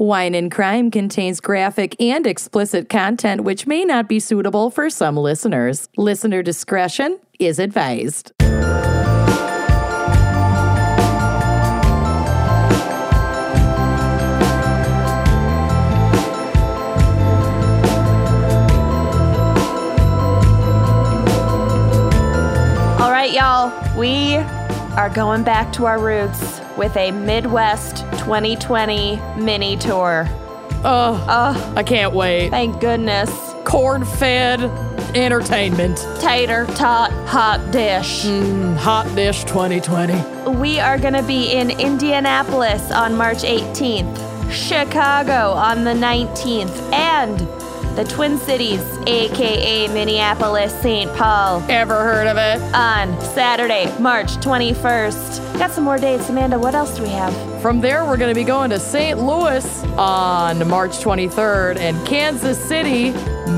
Wine and Crime contains graphic and explicit content which may not be suitable for some listeners. Listener discretion is advised. All right, y'all, we are going back to our roots with a Midwest 2020 mini tour. Oh, Oh, I can't wait. thank goodness. Corn fed entertainment. Tater tot hot dish. Mm, hot Dish 2020. We are going to be in Indianapolis on March 18th, Chicago on the 19th, and the Twin Cities, aka Minneapolis, St. Paul, Ever heard of it? on Saturday, March 21st. Got some more dates, Amanda. What else do we have? From there, we're going to be going to St. Louis on March 23rd and Kansas City,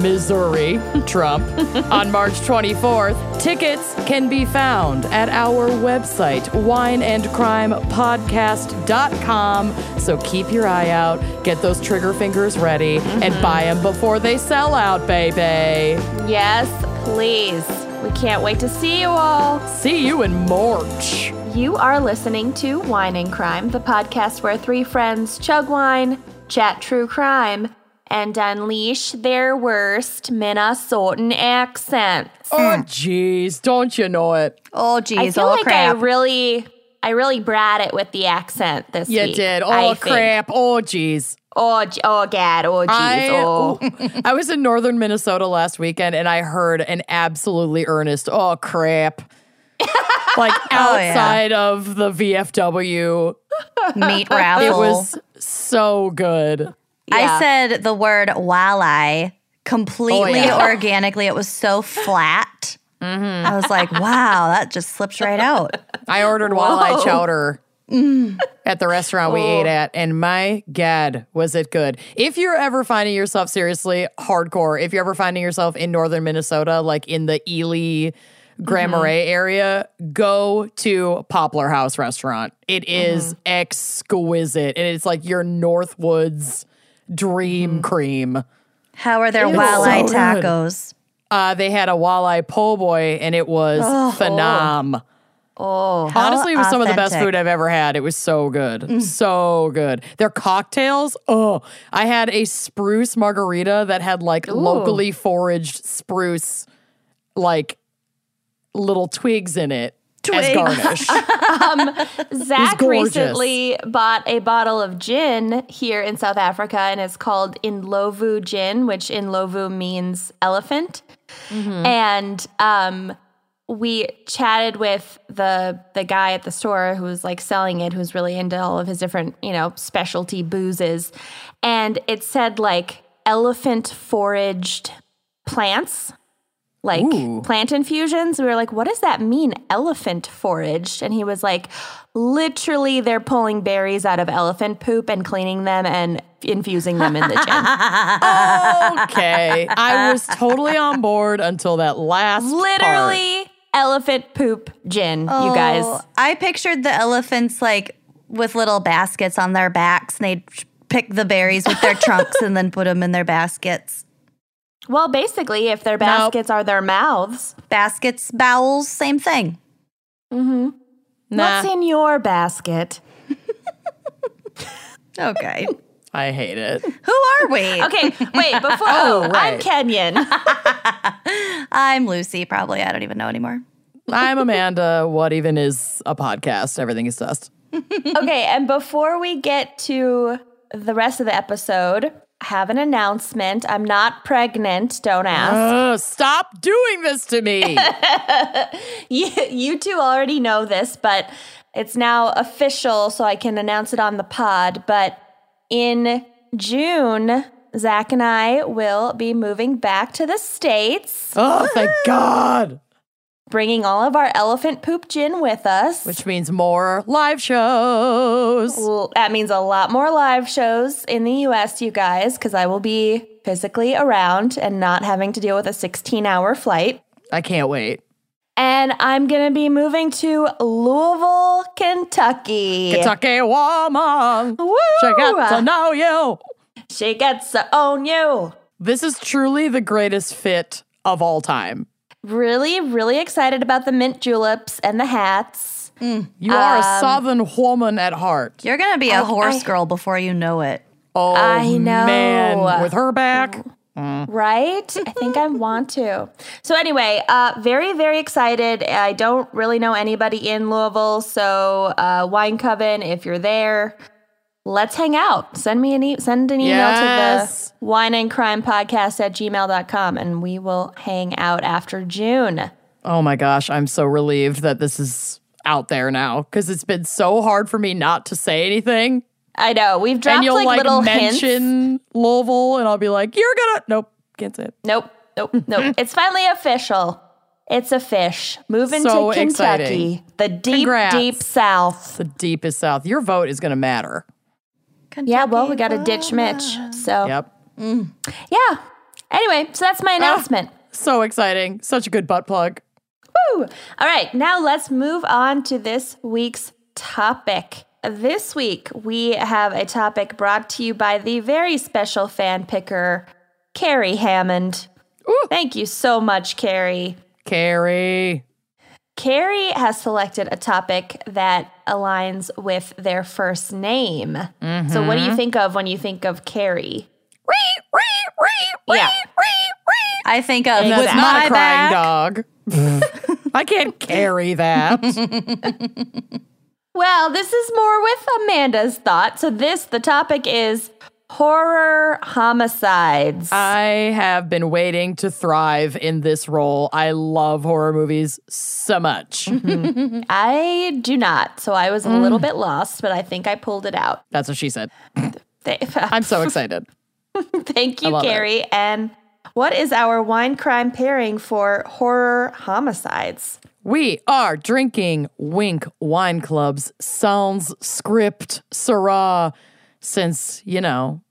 Missouri, Trump, on March 24th. Tickets can be found at our website, wineandcrimepodcast.com. So keep your eye out, get those trigger fingers ready, and mm-hmm. buy them before they sell out, baby. Yes, please. We can't wait to see you all. See you in March. You are listening to Wine and Crime, the podcast where three friends chug wine, chat true crime, and unleash their worst Minnesotan accents. Oh, jeez, don't you know it? Oh, jeez, I feel Oh, like I really, I really brat it with the accent this You week. You did. I Oh, think. crap. Oh, jeez. Oh, j- oh, gad. Oh, jeez. I, Oh. I was in northern Minnesota last weekend and I heard an absolutely earnest, oh crap. Like Oh, yeah. outside of the VFW. Meat raffle. It was so good. Yeah. I said the word walleye completely Oh, yeah. organically. It was so flat. Mm-hmm. I was like, wow, that just slips right out. I ordered walleye chowder mm. at the restaurant we ate oh. at, and my God, was it good. If you're ever finding yourself seriously hardcore, if you're ever finding yourself in northern Minnesota, like in the Ely, Grand mm-hmm. Marais area, go to Poplar House Restaurant. It is mm-hmm. exquisite. And it's like your Northwoods dream mm-hmm. cream. How are their It walleye so tacos? Uh, they had a walleye po' boy, and it was oh. phenom. oh. Honestly, it was some of the best food I've ever had. It was so good. Mm. So good. Their cocktails, oh, I had a spruce margarita that had like locally foraged spruce, like little twigs in it as Twigs. garnish. Zach gorgeous. recently bought a bottle of gin here in South Africa, and it's called Indlovu gin, which Indlovu means elephant. And um, we chatted with the the guy at the store who was like selling it, who's really into all of his different you know specialty boozes, and it said like elephant foraged plants like Ooh. plant infusions. We were like, what does that mean, elephant foraged? And he was like, literally, they're pulling berries out of elephant poop and cleaning them and infusing them in the gin. okay. I was totally on board until that last part. literally, elephant poop gin, you oh, guys. Oh, I pictured the elephants like with little baskets on their backs and they'd pick the berries with their trunks and then put them in their baskets. Well, basically, if their baskets are their mouths, Baskets, bowels, same thing. Mm-hmm. Nah. what's in your basket? Okay. I hate it. Who are we? Okay, wait, before. oh, I'm right. Kenyon. I'm Lucy, probably. I don't even know anymore. I'm Amanda. What even is a podcast? Everything is dust. okay, and before we get to the rest of the episode, I have an announcement. I'm not pregnant, don't ask. Ugh, stop doing this to me. you, you two already know this, but it's now official, so I can announce it on the pod. But in June, Zach and I will be moving back to the States, oh, thank God. Bringing all of our elephant poop gin with us. Which means more live shows. Well, that means a lot more live shows in the US, you guys, because I will be physically around and not having to deal with a 16 hour flight. I can't wait. And I'm going to be moving to Louisville, Kentucky. Kentucky woman. Woo! She got to know you. She gets to own you. This is truly the greatest fit of all time. Really, really excited about the mint juleps and the hats. You are a southern woman at heart. You're gonna be a horse I- girl before you know it. Oh, I know. man. With her back. Right? I think I want to. So anyway, uh, very, very excited. I don't really know anybody in Louisville. So uh, Wine Coven, if you're there, let's hang out. Send me an e- send an email Yes. to the wine and crime podcast at gmail.com and we will hang out after June. Oh my gosh, I'm so relieved that this is out there now because it's been so hard for me not to say anything. I know. We've dropped and you'll like, like, little hints. mention Louisville, and I'll be like, "You're gonna nope, can't say it." Nope, nope, nope. it's finally official. It's a fish. Moving So to Kentucky, exciting. the deep, Congrats. deep south. The deepest South. Your vote is gonna matter. Yeah, well, we got to ditch Mitch. So, Yep. Mm. yeah. Anyway, so that's my ah, announcement. So exciting. Such a good butt plug. Woo! All right, now let's move on to this week's topic. This week, we have a topic brought to you by the very special fan picker, Carrie Hammond. Ooh. Thank you so much, Carrie. Carrie. Carrie has selected a topic that aligns with their first name. So, what do you mm-hmm. think of when you think of Carrie? Yeah. I think of That's with not my a crying back. dog. I can't carry that. Well, this is more with Amanda's thought. So, this, the topic is horror homicides. I have been waiting to thrive in this role. I love horror movies so much. Mm-hmm. I do not. So, I was a mm. little bit lost, but I think I pulled it out. That's what she said. I'm so excited. Thank you, love it. Carrie. And what is our wine crime pairing for horror homicides? We are drinking Winc Wine Club's Sans Script Syrah. Since, you know,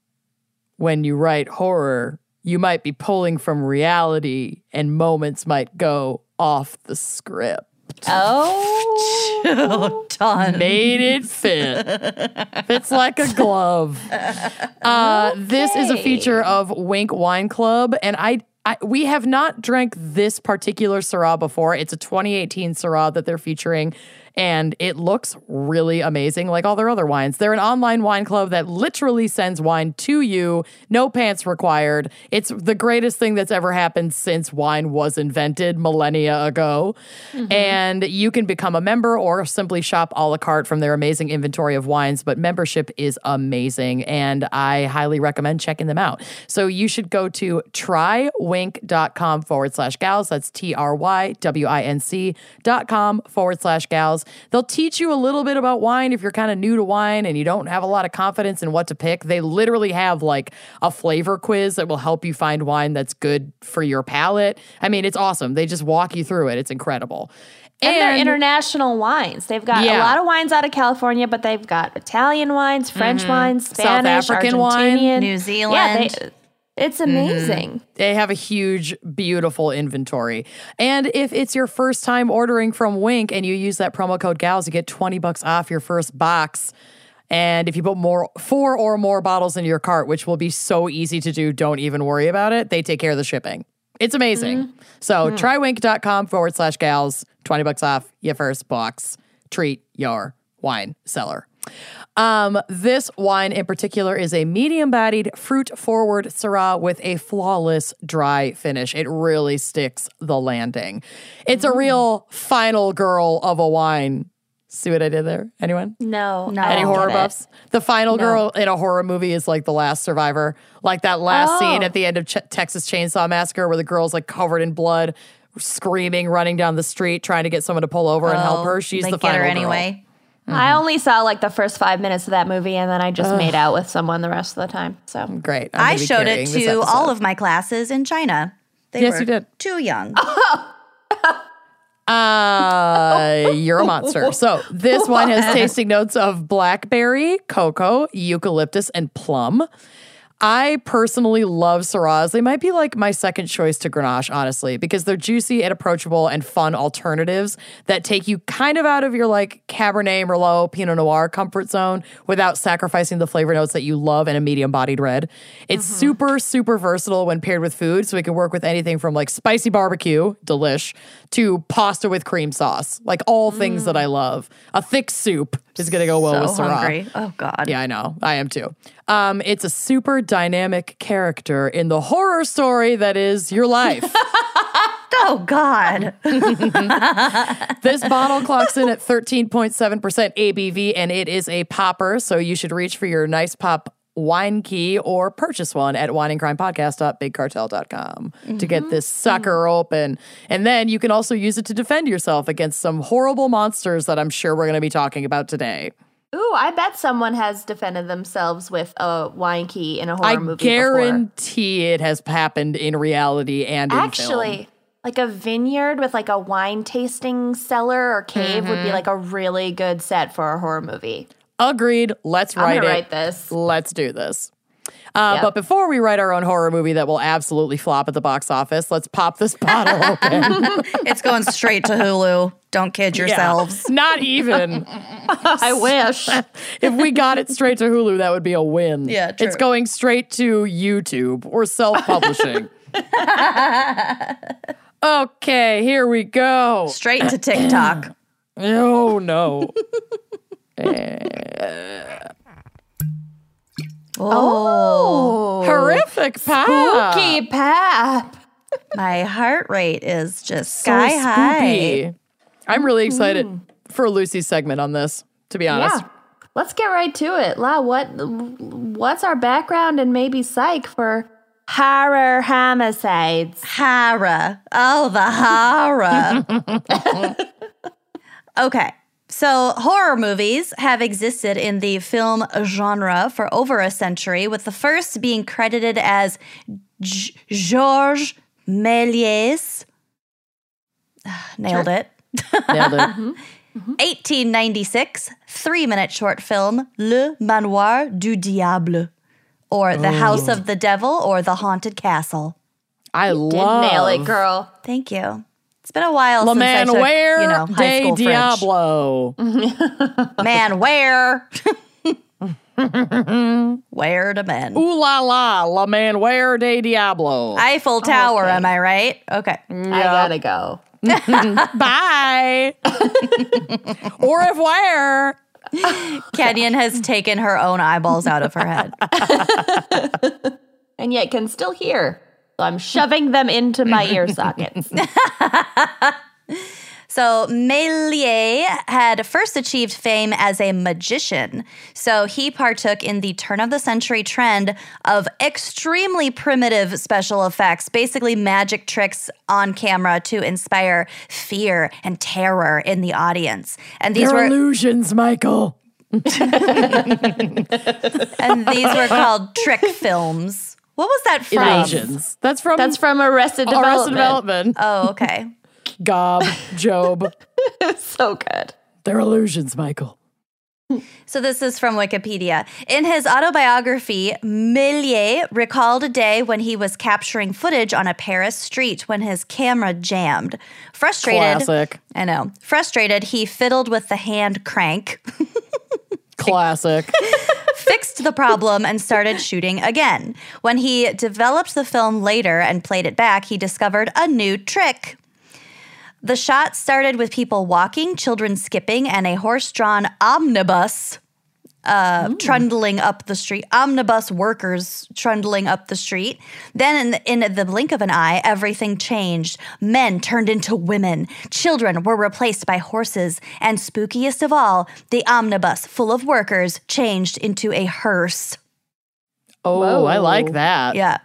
when you write horror, you might be pulling from reality and moments might go off the script. Oh, Done. Made it fit. Fits like a glove. Uh, This is a feature of Winc Wine Club, and I, I we have not drank this particular Syrah before. It's a 2018 Syrah that they're featuring. And it looks really amazing, like all their other wines. They're an online wine club that literally sends wine to you, no pants required. It's the greatest thing that's ever happened since wine was invented millennia ago. Mm-hmm. And you can become a member or simply shop a la carte from their amazing inventory of wines. But membership is amazing, and I highly recommend checking them out. So you should go to trywinc.com forward slash gals. That's T R Y W I N C dot com forward slash gals. They'll teach you a little bit about wine if you're kind of new to wine and you don't have a lot of confidence in what to pick. They literally have like a flavor quiz that will help you find wine that's good for your palate. I mean, it's awesome. They just walk you through it. It's incredible. and they're international wines. They've got a lot of wines out of California, but they've got Italian wines, French mm-hmm. wines, Spanish, African wine, Argentinian, New Yeah, Zealand. they, it's mm-hmm. amazing. They have a huge, beautiful inventory. And if it's your first time ordering from Winc and you use that promo code GALS, you get 20 bucks off your first box. And if you put more four or more bottles into your cart, which will be so easy to do, don't even worry about it. They take care of the shipping. It's amazing. Mm-hmm. So mm-hmm. try trywinc.com forward slash gals, 20 bucks off your first box. Treat your wine seller. Um, this wine in particular is a medium bodied, fruit forward Syrah with a flawless dry finish. It really sticks the landing. It's a real final girl of a wine. See what I did there? Anyone? No, No. Any horror get it. buffs? The final girl in a horror movie is like the last survivor. Like that last Oh. scene at the end of Ch- Texas Chainsaw Massacre where the girl's like covered in blood, screaming, running down the street, trying to get someone to pull over and help her. She's they the get final her girl. Anyway. I only saw like the first five minutes of that movie, and then I just made out with someone the rest of the time. So Great. I'm I showed it to all of my classes in China. They Yes, were you did. Too young. Uh, you're a monster. So this wine has tasting notes of blackberry, cocoa, eucalyptus, and plum. I personally love Syrahs. They might be like my second choice to Grenache, honestly, because they're juicy and approachable and fun alternatives that take you kind of out of your like Cabernet, Merlot, Pinot Noir comfort zone without sacrificing the flavor notes that you love in a medium bodied red. It's mm-hmm. super, super versatile when paired with food. So it can work with anything from like spicy barbecue, delish, to pasta with cream sauce. Like all things that mm. I love. A thick soup is going to go well so with Syrah. hungry. Oh God. Yeah, I know. I am too. Um, it's a super dynamic character in the horror story that is your life. Oh God. this bottle clocks in at 13.7% ABV and it is a popper. So you should reach for your nice pop wine key or purchase one at wineandcrimepodcast.bigcartel.com to get this sucker open. And then you can also use it to defend yourself against some horrible monsters that I'm sure we're going to be talking about today. Ooh, I bet someone has defended themselves with a wine key in a horror I movie. I guarantee it has happened in reality and in film. Actually, like a vineyard with like a wine tasting cellar or cave would Mm-hmm. be like a really good set for a horror movie. Agreed. Let's write it. write this. Let's do this. Uh, Yep. But before we write our own horror movie that will absolutely flop at the box office, let's pop this bottle open. it's going straight to Hulu. Don't kid Yeah. yourselves. Not even. I wish. if we got it straight to Hulu, that would be a win. Yeah, true. It's going straight to YouTube or self publishing. okay, here we go. Straight to TikTok. Oh, no. Oh. Horrific pop. Spooky pap. My heart rate is just So sky high. I'm really mm-hmm. excited for Lucy's segment on this, to be honest. Yeah. Let's get right to it. La, what what's our background and maybe psych for horror homicides? Hara. Oh, the horror. okay. So, horror movies have existed in the film genre for over a century, with the first being credited as G- Georges Méliès. Ah, nailed it. Nailed it. 1896, three minute short film, Le Manoir du Diable, or The oh. House of the Devil, or The Haunted Castle. I Did love nail it, girl. Thank you. It's been a while La since I took, Manoir you know, high de school French. Diablo. Man, where? where to men? Ooh la la, La Manoir de Diablo. Eiffel oh, Tower, am I right? Okay. I gotta go. Bye. Au revoir. Kenyon has taken her own eyeballs out of her head. And yet can still hear. So I'm shoving them into my ear sockets. So Méliès had first achieved fame as a magician. So he partook in the turn of the century trend of extremely primitive special effects, basically magic tricks on camera to inspire fear and terror in the audience. And these They're were illusions, Michael. and these were called trick films. What was that from? Illusions. That's from That's from Arrested Development. Arrested Development. Oh, okay. Gob, Job. so good. They're illusions, Michael. So this is from Wikipedia. In his autobiography, Méliès recalled a day when he was capturing footage on a Paris street when his camera jammed. Frustrated, Classic. I know. Frustrated, he fiddled with the hand crank, Classic. Fixed the problem, and started shooting again. When he developed the film later and played it back, he discovered a new trick. The shot started with people walking, children skipping, and a horse drawn omnibus uh, trundling up the street. Omnibus workers trundling up the street. Then, in, in the blink of an eye, everything changed. Men turned into women. Children were replaced by horses. And spookiest of all, the omnibus full of workers changed into a hearse. Oh, I like that. Yeah.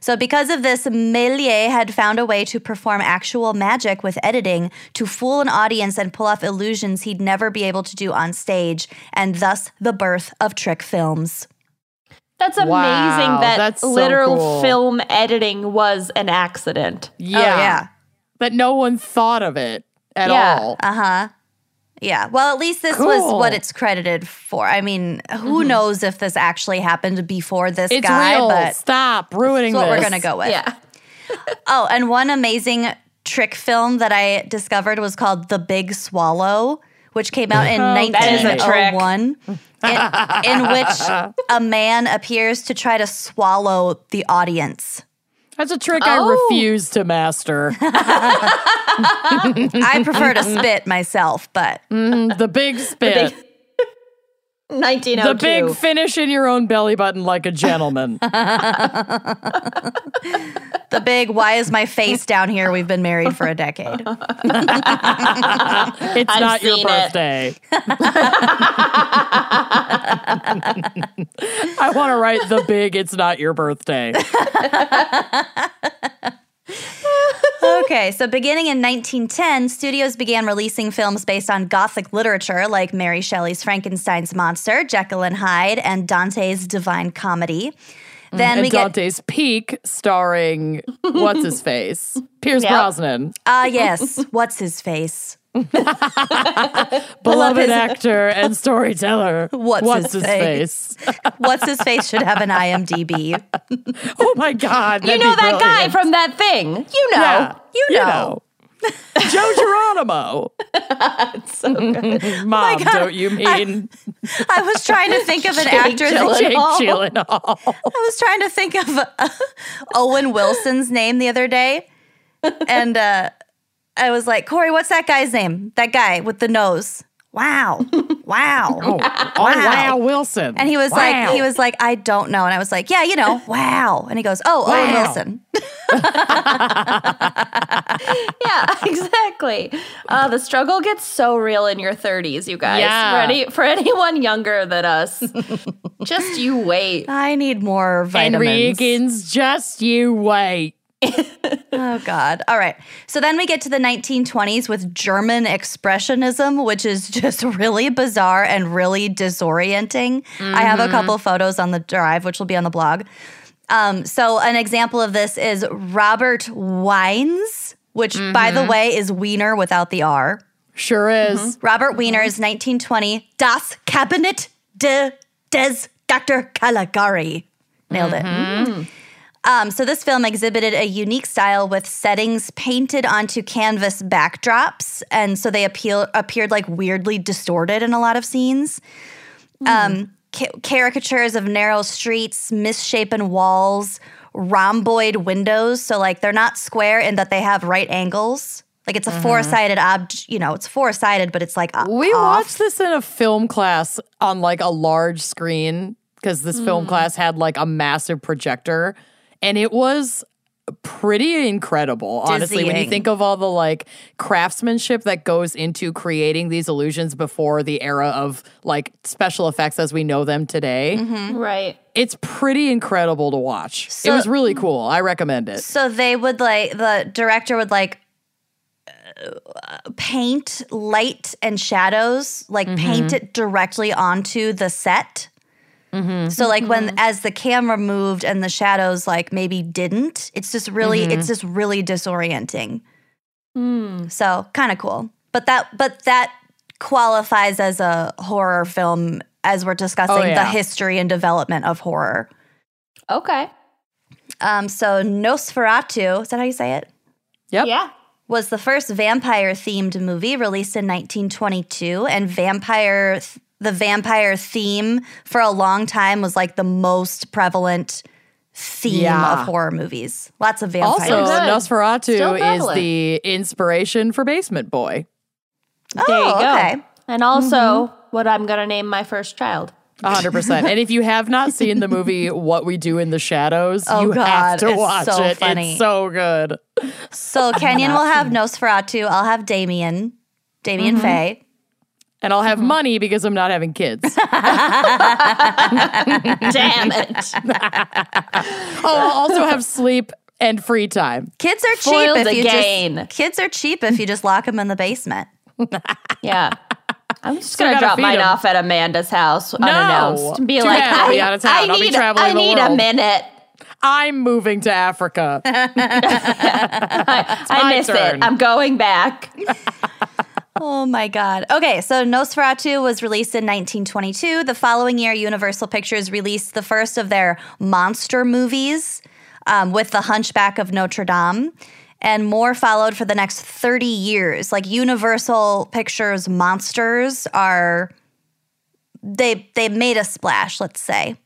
So, because of this, Méliès had found a way to perform actual magic with editing to fool an audience and pull off illusions he'd never be able to do on stage, and thus the birth of trick films. That's amazing Wow, that that's so literal cool. film editing was an accident. Yeah. Oh, yeah. But no one thought of it at Yeah. all. Uh huh. Yeah. Well, at least this was what it's credited for. I mean, who mm-hmm. knows if this actually happened before this It's guy, real. but Stop ruining that's what we're going to go with. Yeah. Oh, and one amazing trick film that I discovered was called The Big Swallow, which came out in oh, that is a trick. 1901, in, in which a man appears to try to swallow the audience. That's a trick Oh. I refuse to master. I prefer to spit myself, but mm, the big spit. big- 1902. The big finish in your own belly button like a gentleman. the big why is my face down here? We've been married for a decade. It's I've not your birthday. I want to write the big it's not your birthday. Okay, so beginning in 1910, studios began releasing films based on Gothic literature like Mary Shelley's Frankenstein's Monster, Jekyll and Hyde, and Dante's Divine Comedy. Then and we get Dante's Peak starring what's his face? Pierce Yep. Brosnan. ah yes, what's his face? Beloved his- actor and storyteller. What's his face? What's his face should have an IMDb. oh my God. You know that guy from that thing. You know. Yeah, You know. Joe Geronimo. So good. Mom, God. don't you mean I was trying to think of an Jake actor. that- Jake. Gyllenhaal? I was trying to think of uh, Owen Wilson's name the other day, and uh, I was like, Corey, what's that guy's name? That guy with the nose. Wow, wow. Oh, oh wow, Wilson. And he was Wow. like, he was like, I don't know. And I was like, yeah, you know, wow. And he goes, oh, Owen Wilson. Yeah, exactly. Uh, the struggle gets so real in your 30s, you guys. Yeah. For, any, for anyone younger than us, just you wait. I need more vitamins. Enriquez, just you wait. Oh God. All right. So then we get to the 1920s with German expressionism, which is just really bizarre and really disorienting. I have a mm-hmm. couple photos on the drive, which will be on the blog. Um, so an example of this is Robert Wiene, which by the mm-hmm. way is Wiener without the R. Sure is. Mm-hmm. Robert Wiene's 1920 Das Cabinet de des Dr. Caligari. Nailed it. Um, so this film exhibited a unique style with settings painted onto canvas backdrops, and so they appeal, appeared like weirdly distorted in a lot of scenes. Um, ca- caricatures of narrow streets, misshapen walls, rhomboid windows. So like they're not square in that they have right angles. Like it's a four-sided object. You know, it's four-sided, but it's like We off. watched this in a film class on like a large screen because this film class had like a massive projector and it was pretty incredible honestly when you think of all the like craftsmanship that goes into creating these illusions before the era of like special effects as we know them today. Right. it's pretty incredible to watch. It was really cool. I recommend it. So they would like the director would like uh, paint light and shadows, like paint it directly onto the set. Mm-hmm. So like when mm-hmm. as the camera moved and the shadows like maybe didn't, it's just really mm-hmm. it's just really disorienting. Hmm. So kind of cool, but that but that qualifies as a horror film as we're oh, discussing Oh, the history and development of horror. Okay. Um, so Nosferatu, is that how you say it? Yep. Yeah. was the first vampire themed movie released in 1922 and vampire the vampire theme for a long time was like the most prevalent theme Yeah. of horror movies lots of vampires also Good. nosferatu is the inspiration for basement boy oh, There you go. okay And also, what I'm going to name my first child. Hundred percent. And if you have not seen the movie What We Do in the Shadows, Oh, you have to it's watch so it. funny. It's so good. so kenyon will have nosferatu i'll have damien damien Mm-hmm. faye And I'll have Mm-hmm. money because I'm not having kids. Damn it. oh, I'll also have sleep and free time. kids are cheap if you again. just kids are cheap if you just lock them in the basement Yeah. I'm just Still going to drop mine mine 'em. off at Amanda's house unannounced. and be Too like, bad I'll be out of town. I I'll be need, traveling I the need a minute. I'm moving to Africa. I my miss turn. it. I'm going back. Oh my God. Okay, so Nosferatu was released in 1922. The following year, Universal Pictures released the first of their monster movies um, with The Hunchback of Notre Dame. And more followed for the next 30 years. Like Universal Pictures monsters are, they, they made a splash, let's say.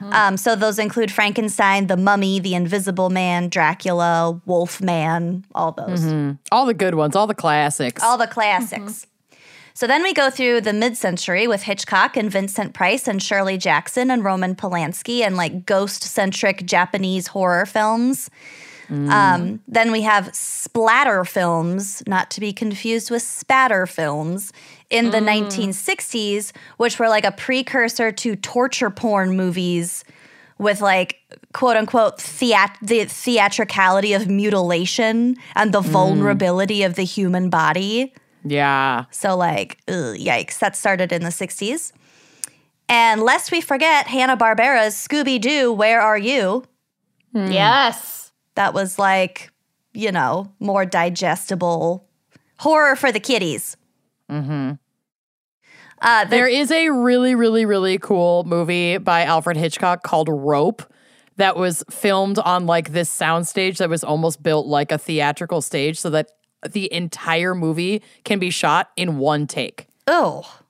Um, so those include Frankenstein, the Mummy, the Invisible Man, Dracula, Wolfman, all those. All the good ones, all the classics. All the classics. So then we go through the mid century with Hitchcock and Vincent Price and Shirley Jackson and Roman Polanski and like ghost centric Japanese horror films. Um, then we have splatter films, not to be confused with spatter films, in the mm. 1960s, which were like a precursor to torture porn movies with like quote unquote theat- the theatricality of mutilation and the mm. vulnerability of the human body. yeah. So, like, ugh, yikes. That started in the 60s. And lest we forget Hanna-Barbera's Scooby-Doo, Where Are You? Hmm. Yes. That was like, you know, more digestible horror for the kiddies. Mm-hmm. Uh, the- There is a really, really, really cool movie by Alfred Hitchcock called Rope that was filmed on like this soundstage that was almost built like a theatrical stage so that the entire movie can be shot in one take. oh,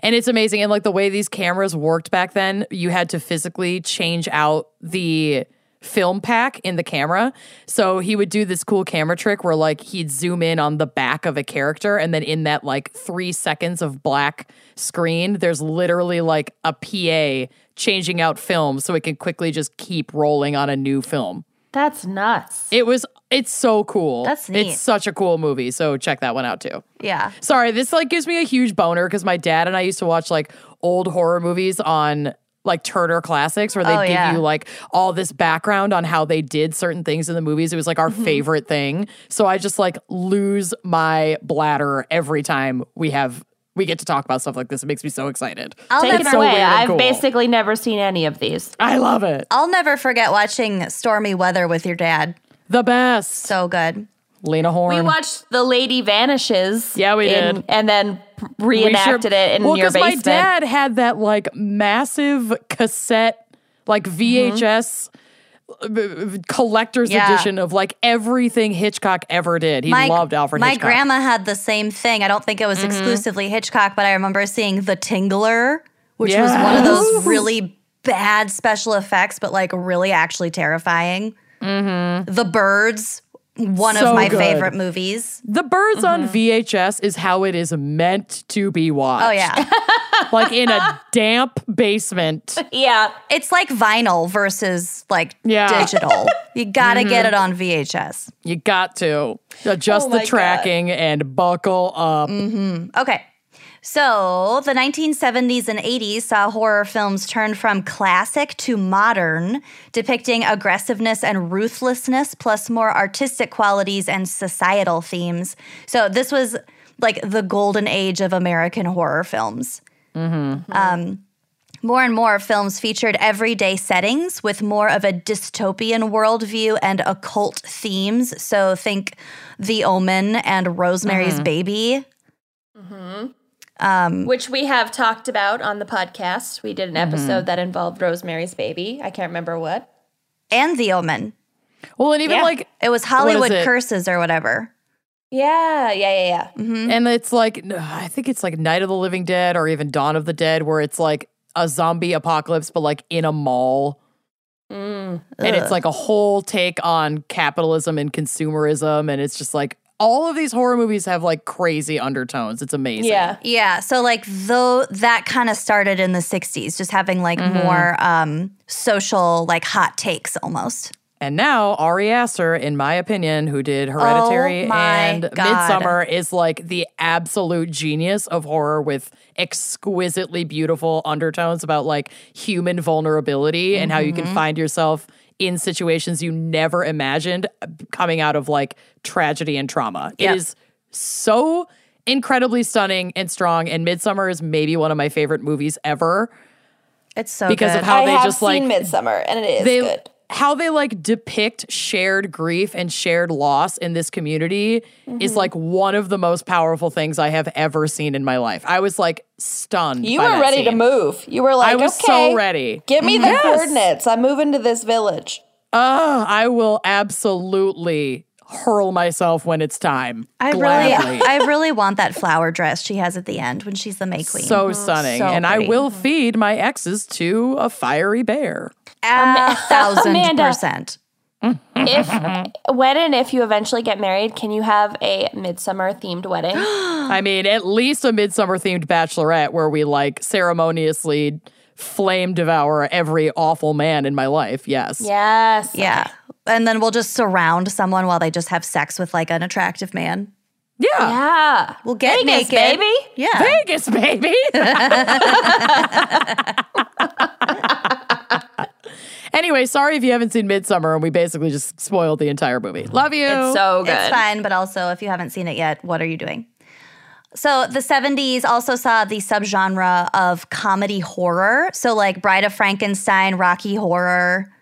And it's amazing. And like the way these cameras worked back then, you had to physically change out the film pack in the camera. So he would do this cool camera trick where like he'd zoom in on the back of a character and then in that like 3 seconds of black screen, there's literally like a PA changing out film so it can quickly just keep rolling on a new film. That's nuts. It was it's so cool. That's neat. It's such a cool movie. So check that one out too. yeah. Sorry, this like gives me a huge boner because my dad and I used to watch like old horror movies on like Turner Classics where they'd Oh, give yeah. you like all this background on how they did certain things in the movies. It was like our Mm-hmm. favorite thing. So I just like lose my bladder every time we have we get to talk about stuff like this. It makes me so excited. I'll Take never, it so away. I've cool. basically never seen any of these. I love it. I'll never forget watching Stormy Weather with your dad. The best. So good. Lena Horne. We watched The Lady Vanishes. Yeah, we in- did. And then reenacted sure- it in well, your 'cause basement. my dad had that like massive cassette, like VHS uh, collector's Yeah. edition of like everything Hitchcock ever did. He loved Alfred Hitchcock. my Hitchcock. grandma had the same thing. I don't think it was exclusively Hitchcock, but I remember seeing The Tingler, which was one of those really bad special effects, but like really actually terrifying. The Birds, one So of my good. favorite movies. the Birds on VHS is how it is meant to be watched. Oh yeah, like in a damp basement. yeah. it's like vinyl versus like Yeah. Mm-hmm. digital. You gotta get it on VHS. You got to adjust Oh the my God. tracking and buckle up. Okay. So, the 1970s and 80s saw horror films turn from classic to modern, depicting aggressiveness and ruthlessness, plus more artistic qualities and societal themes. So, this was like the golden age of American horror films. Mm-hmm. Um, more and more films featured everyday settings with more of a dystopian worldview and occult themes. So, think The Omen and Rosemary's mm-hmm. Baby. Mm-hmm. Um, Which we have talked about on the podcast. We did an mm-hmm. episode that involved Rosemary's Baby. I can't remember what. and The Omen. Well, and even Yeah. like It was Hollywood it? Curses or whatever. Yeah, yeah, yeah, yeah. Mm-hmm. And it's like, I think it's like Night of the Living Dead or even Dawn of the Dead, where it's like a zombie apocalypse, but like in a mall. Mm. And it's like a whole take on capitalism and consumerism. And it's just like all of these horror movies have like crazy undertones. It's amazing. Yeah. Yeah, so like though that kind of started in the 60s, just having like more um social like hot takes almost. And now Ari Aster, in my opinion, who did Hereditary Oh and God. Midsommar, is like the absolute genius of horror with exquisitely beautiful undertones about like human vulnerability and how you Mm-hmm. can find yourself in situations you never imagined uh, coming out of like tragedy and trauma. It is so incredibly stunning and strong. And Midsommar is maybe one of my favorite movies ever It's so because good. of how I they just seen like Midsommar, and it is they good. How they like depict shared grief and shared loss in this community Mm-hmm. is like one of the most powerful things I have ever seen in my life. I was like stunned. You by were that ready to move. You were like, I was okay, so ready. Give me the Yes. coordinates. I'm moving to this village. Oh, I will absolutely hurl myself when it's time. I Gladly. really, I really want that flower dress she has at the end when she's the May Queen. so stunning. So and I will feed my exes to a fiery bear. A thousand Amanda. percent. If when and if you eventually get married, can you have a midsummer themed wedding? I mean, at least a midsummer themed bachelorette where we like ceremoniously flame devour every awful man in my life. Yes. yes. Yeah. And then we'll just surround someone while they just have sex with like an attractive man. Yeah. Yeah. We'll get Vegas, naked. baby. Yeah. Vegas, baby. anyway, sorry if you haven't seen Midsommar and we basically just spoiled the entire movie. Love you. It's so good. It's fine, but also if you haven't seen it yet, what are you doing? So the 70s also saw the subgenre of comedy horror. So like Bride of Frankenstein, Rocky Horror.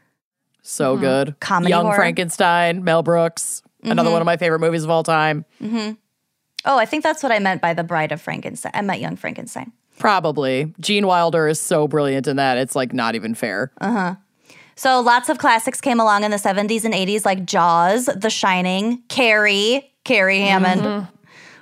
So good. Mm-hmm. Comedy Young horror. Mm-hmm. Frankenstein, Mel Brooks, another one of my favorite movies of all time. Mm-hmm. Oh, I think that's what I meant by the Bride of Frankenstein. I meant Young Frankenstein. Probably. Gene Wilder is so brilliant in that. It's like not even fair. So lots of classics came along in the 70s and 80s, like Jaws, The Shining, Carrie, Carrie Hammond, mm-hmm.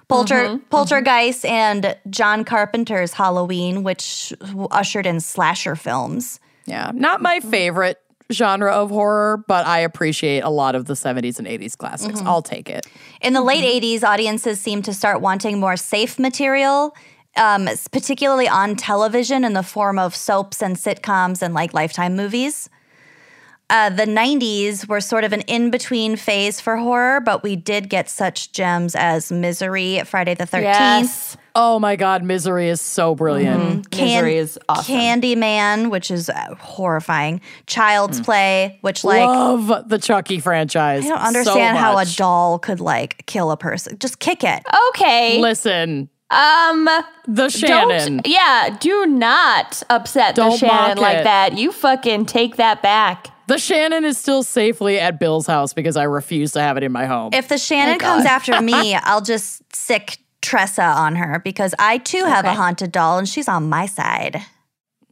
Polter, mm-hmm. Mm-hmm. Poltergeist, and John Carpenter's Halloween, which ushered in slasher films. Yeah. Not my favorite genre of horror, but I appreciate a lot of the 70s and 80s classics. I'll take it. In the late 80s, audiences seemed to start wanting more safe material, um, particularly on television in the form of soaps and sitcoms and like Lifetime movies. Uh, the 90s were sort of an in between phase for horror, but we did get such gems as Misery, Friday the 13th, Yes. Oh my God, Misery is so brilliant. Misery is awesome. Candyman, which is uh, horrifying, Child's Play, which like. Love the Chucky franchise. I don't so understand how a doll could like kill a person. Just kick it. Okay. Listen, Um the Shannon. don't yeah, do not upset the Don't Shannon like it. that. You fucking take that back. The Shannon is still safely at Bill's house because I refuse to have it in my home. If the Shannon comes after me, I'll just sick Tressa on her because I too have a haunted doll and she's on my side.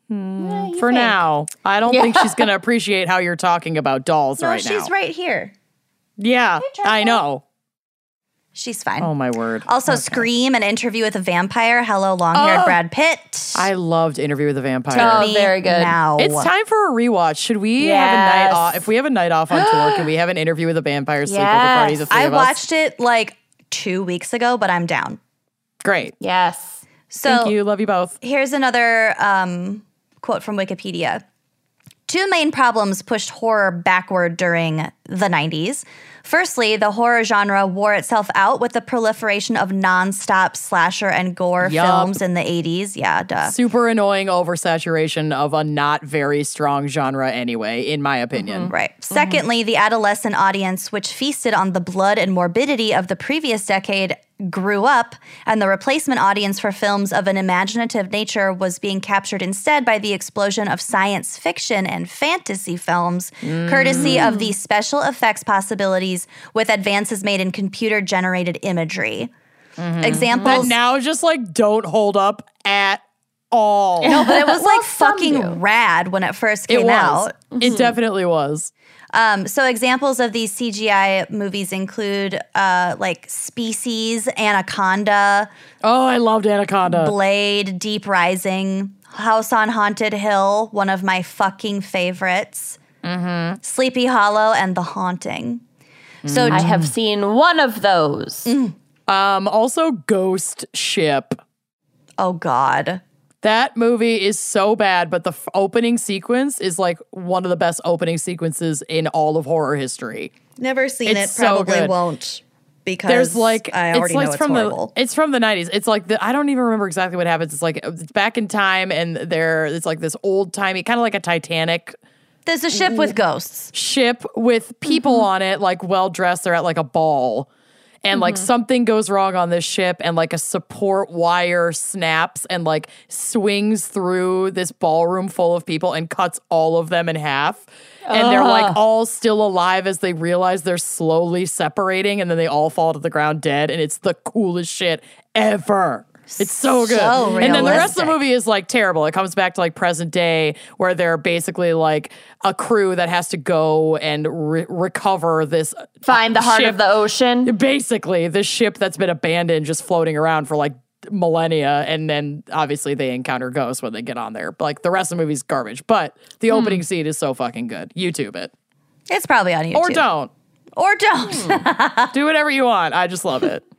Hmm, for now, I don't think she's going to appreciate how you're talking about dolls No, right she's right here. Yeah, I know. She's fine. Oh my word. also, Scream, an interview with a vampire. Hello, long-haired Oh. Brad Pitt. I loved Interview with a Vampire. Oh, Me very good. Now, It's time for a rewatch. Should we have a night off? If we have a night off on tour, can we have an interview with a vampire sleepover party? The three I of us? watched it like two weeks ago, but I'm down. Great. Yes. So Thank you. Love you both. Here's another um, quote from Wikipedia. Two main problems pushed horror backward during the 90s. Firstly, the horror genre wore itself out with the proliferation of nonstop slasher and gore Yup. films in the 80s. Yeah, duh. Super annoying oversaturation of a not very strong genre anyway, in my opinion. Mm-hmm. Right. Secondly, the adolescent audience, which feasted on the blood and morbidity of the previous decade, grew up, and the replacement audience for films of an imaginative nature was being captured instead by the explosion of science fiction and fantasy films, courtesy of mm. the special effects possibilities with advances made in computer generated imagery. That Examples. now just like don't hold up at all. no, but it was like fucking do. rad when it first it came was. out. It definitely was. Um, so examples of these CGI movies include uh, like Species, Anaconda, Oh, I loved Anaconda. Blade, Deep Rising, House on Haunted Hill, one of my fucking favorites, Sleepy Hollow, and The Haunting. So I have seen one of those. Um, also Ghost Ship. oh god, That movie is so bad, but the f- opening sequence is like one of the best opening sequences in all of horror history. never seen It's so good. won't because There's like I it's already like know it's from horrible. the it's from the 90s. It's like the I don't even remember exactly what happens. It's like it's back in time and there it's like this old timey kind of like a Titanic There's a ship with ghosts. ship with people mm-hmm. on it, like well dressed. They're at like a ball. and like mm-hmm. something goes wrong on this ship and like a support wire snaps and like swings through this ballroom full of people and cuts all of them in half and they're like all still alive as they realize they're slowly separating and then they all fall to the ground dead and it's the coolest shit ever it's so good. So and then the rest of the movie is like terrible. It comes back to like present day where they're basically like a crew that has to go and re- recover this Find the heart ship. of the ocean. basically the ship that's been abandoned just floating around for like millennia and then obviously they encounter ghosts when they get on there. But like the rest of the movie's garbage but the Hmm. opening scene is so fucking good. Youtube it. It's probably on YouTube. or don't. Or don't. do whatever you want. I just love it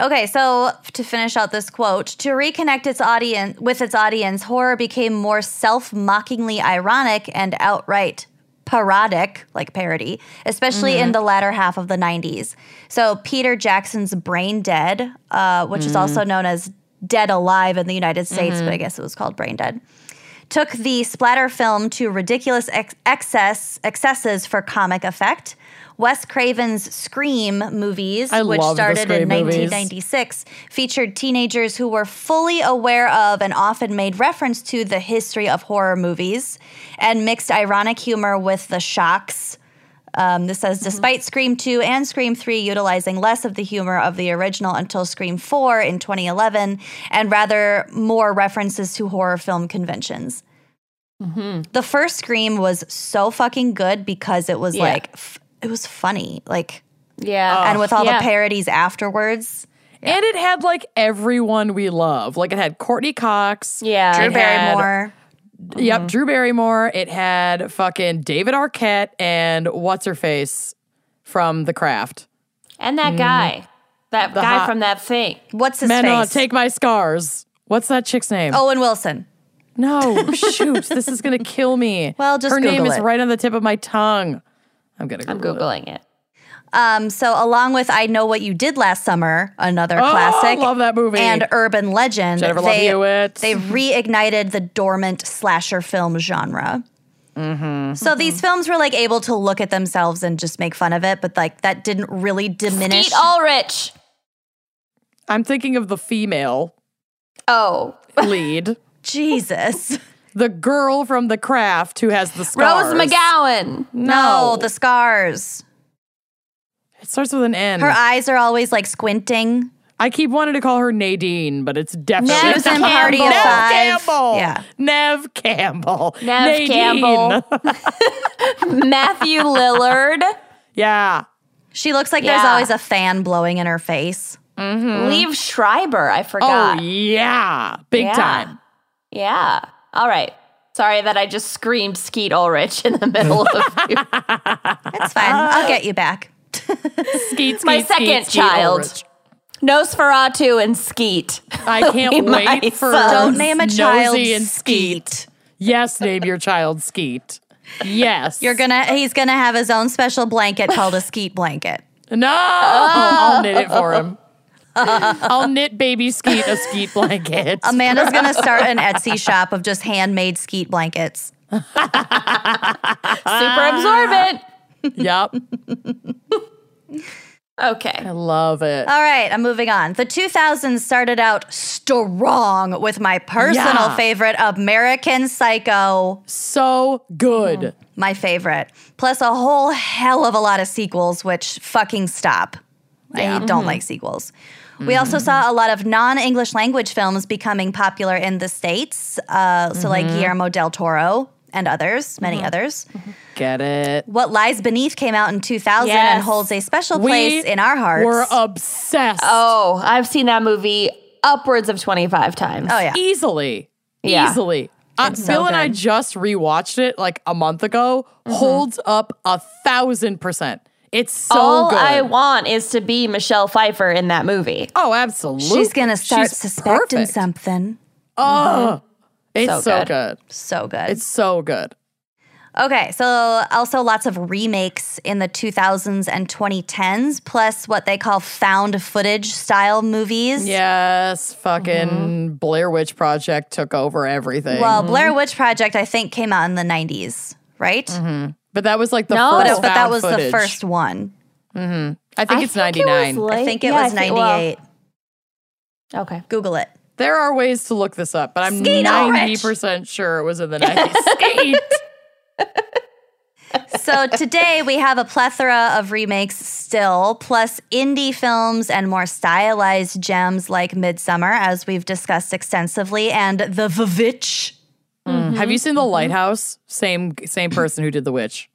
Okay, so to finish out this quote, to reconnect its audience with its audience, horror became more self-mockingly ironic and outright parodic, like parody, especially in mm-hmm. the latter half of the 90s. So Peter Jackson's Brain Dead, uh, which is also mm-hmm. known as Dead Alive in the United States, but I mm-hmm. guess it was called Brain Dead, took the splatter film to ridiculous ex- excess excesses for comic effect. Wes Craven's Scream movies, I which started in Scream movies. 1996, featured teenagers who were fully aware of and often made reference to the history of horror movies and mixed ironic humor with the shocks. Um, this says, despite Scream 2 and Scream 3 utilizing less of the humor of the original until Scream 4 in 2011, and rather more references to horror film conventions. The first Scream was so fucking good because it was Yeah. like, f- it was funny. Like, Yeah. Oh. and with all Yeah. the parodies afterwards. and it had like everyone we love like it had courteney cox Yeah. Drew it had- Barrymore. yep mm-hmm. drew barrymore it had fucking david arquette and what's her face from the craft And that mm. guy. That guy hot- from that thing. What's his men face? take my scars what's that chick's name Owen Wilson. No, shoot, this is gonna kill me. Well, just her name Google is it. right on the tip of my tongue. I'm gonna. I'm Google it. Googling it. Um, so along with I Know What You Did Last Summer, another Oh, classic. love that movie. And Urban Legend. Jennifer Love they, Hewitt. they reignited the dormant slasher film genre. Mm-hmm. So these films were like able to look at themselves and just make fun of it, but like that didn't really diminish. Skeet Ulrich. I'm thinking of the female Oh. lead, Jesus. The girl from The Craft who has the scars. Rose McGowan. No, the scars. It starts with an N. Her eyes are always like squinting. I keep wanting to call her Nadine, but it's definitely She was in Party of Neve Five. Campbell. Yeah. Neve Campbell. Neve Nadine. Campbell. Matthew Lillard. yeah. She looks like there's always a fan blowing in her face. Mm-hmm. Liev Schreiber. I forgot. Oh yeah, big Yeah. time. Yeah. All right. Sorry that I just screamed Skeet Ulrich in the middle of you. That's fine. I'll get you back. Skeet, skeet, My skeet, second skeet, child. Ulrich. Nosferatu and Skeet. I can't My wait for son. Don't name a Nosy child and Skeet. Yes, name your child Skeet. Yes. You're gonna he's gonna have his own special blanket called a skeet blanket. No, oh. I'll knit it for him. I'll knit baby Skeet a Skeet blanket. Amanda's gonna start an Etsy shop of just handmade skeet blankets. Super absorbent. yep. Okay. I love it. All right, I'm moving on. The 2000s started out strong with my personal Yeah. favorite, American Psycho. So good. My favorite. Plus a whole hell of a lot of sequels, which fucking stop. I don't mm-hmm. like sequels. We also saw mm-hmm. a lot of non English language films becoming popular in the States. Uh, so, like mm-hmm. Guillermo del Toro and others, many mm-hmm. others. Get it. What Lies Beneath came out in 2000 and holds a special place in our hearts. We're obsessed. Oh, I've seen that movie upwards of 25 times. oh, yeah. Easily. Yeah. Easily. Uh, It's so Bill and I good. just rewatched it like a month ago. Holds up a thousand percent. It's so All good. I want is to be Michelle Pfeiffer in that movie. oh, absolutely. She's going to start She's suspecting perfect. something. Oh, mm-hmm. it's So so, good. good. So good. It's so good. Okay, so also lots of remakes in the 2000s and 2010s, plus what they call found footage style movies. Yes, fucking mm-hmm. Blair Witch Project took over everything. Well, Blair mm-hmm. Witch Project, I think, came out in the 90s, right? But that was like the No. first But- But, but that found was the first one. It I think it's 99. late. I think it Yeah, was think- well, 98. okay. Google it. there are ways to look this up, but I'm 90% sure it was in the 90s. Skeet. So today we have a plethora of remakes still, plus indie films and more stylized gems like Midsommar, as we've discussed extensively, and The Vivitch. Have you seen The mm-hmm. Lighthouse? Same same person who did The Witch.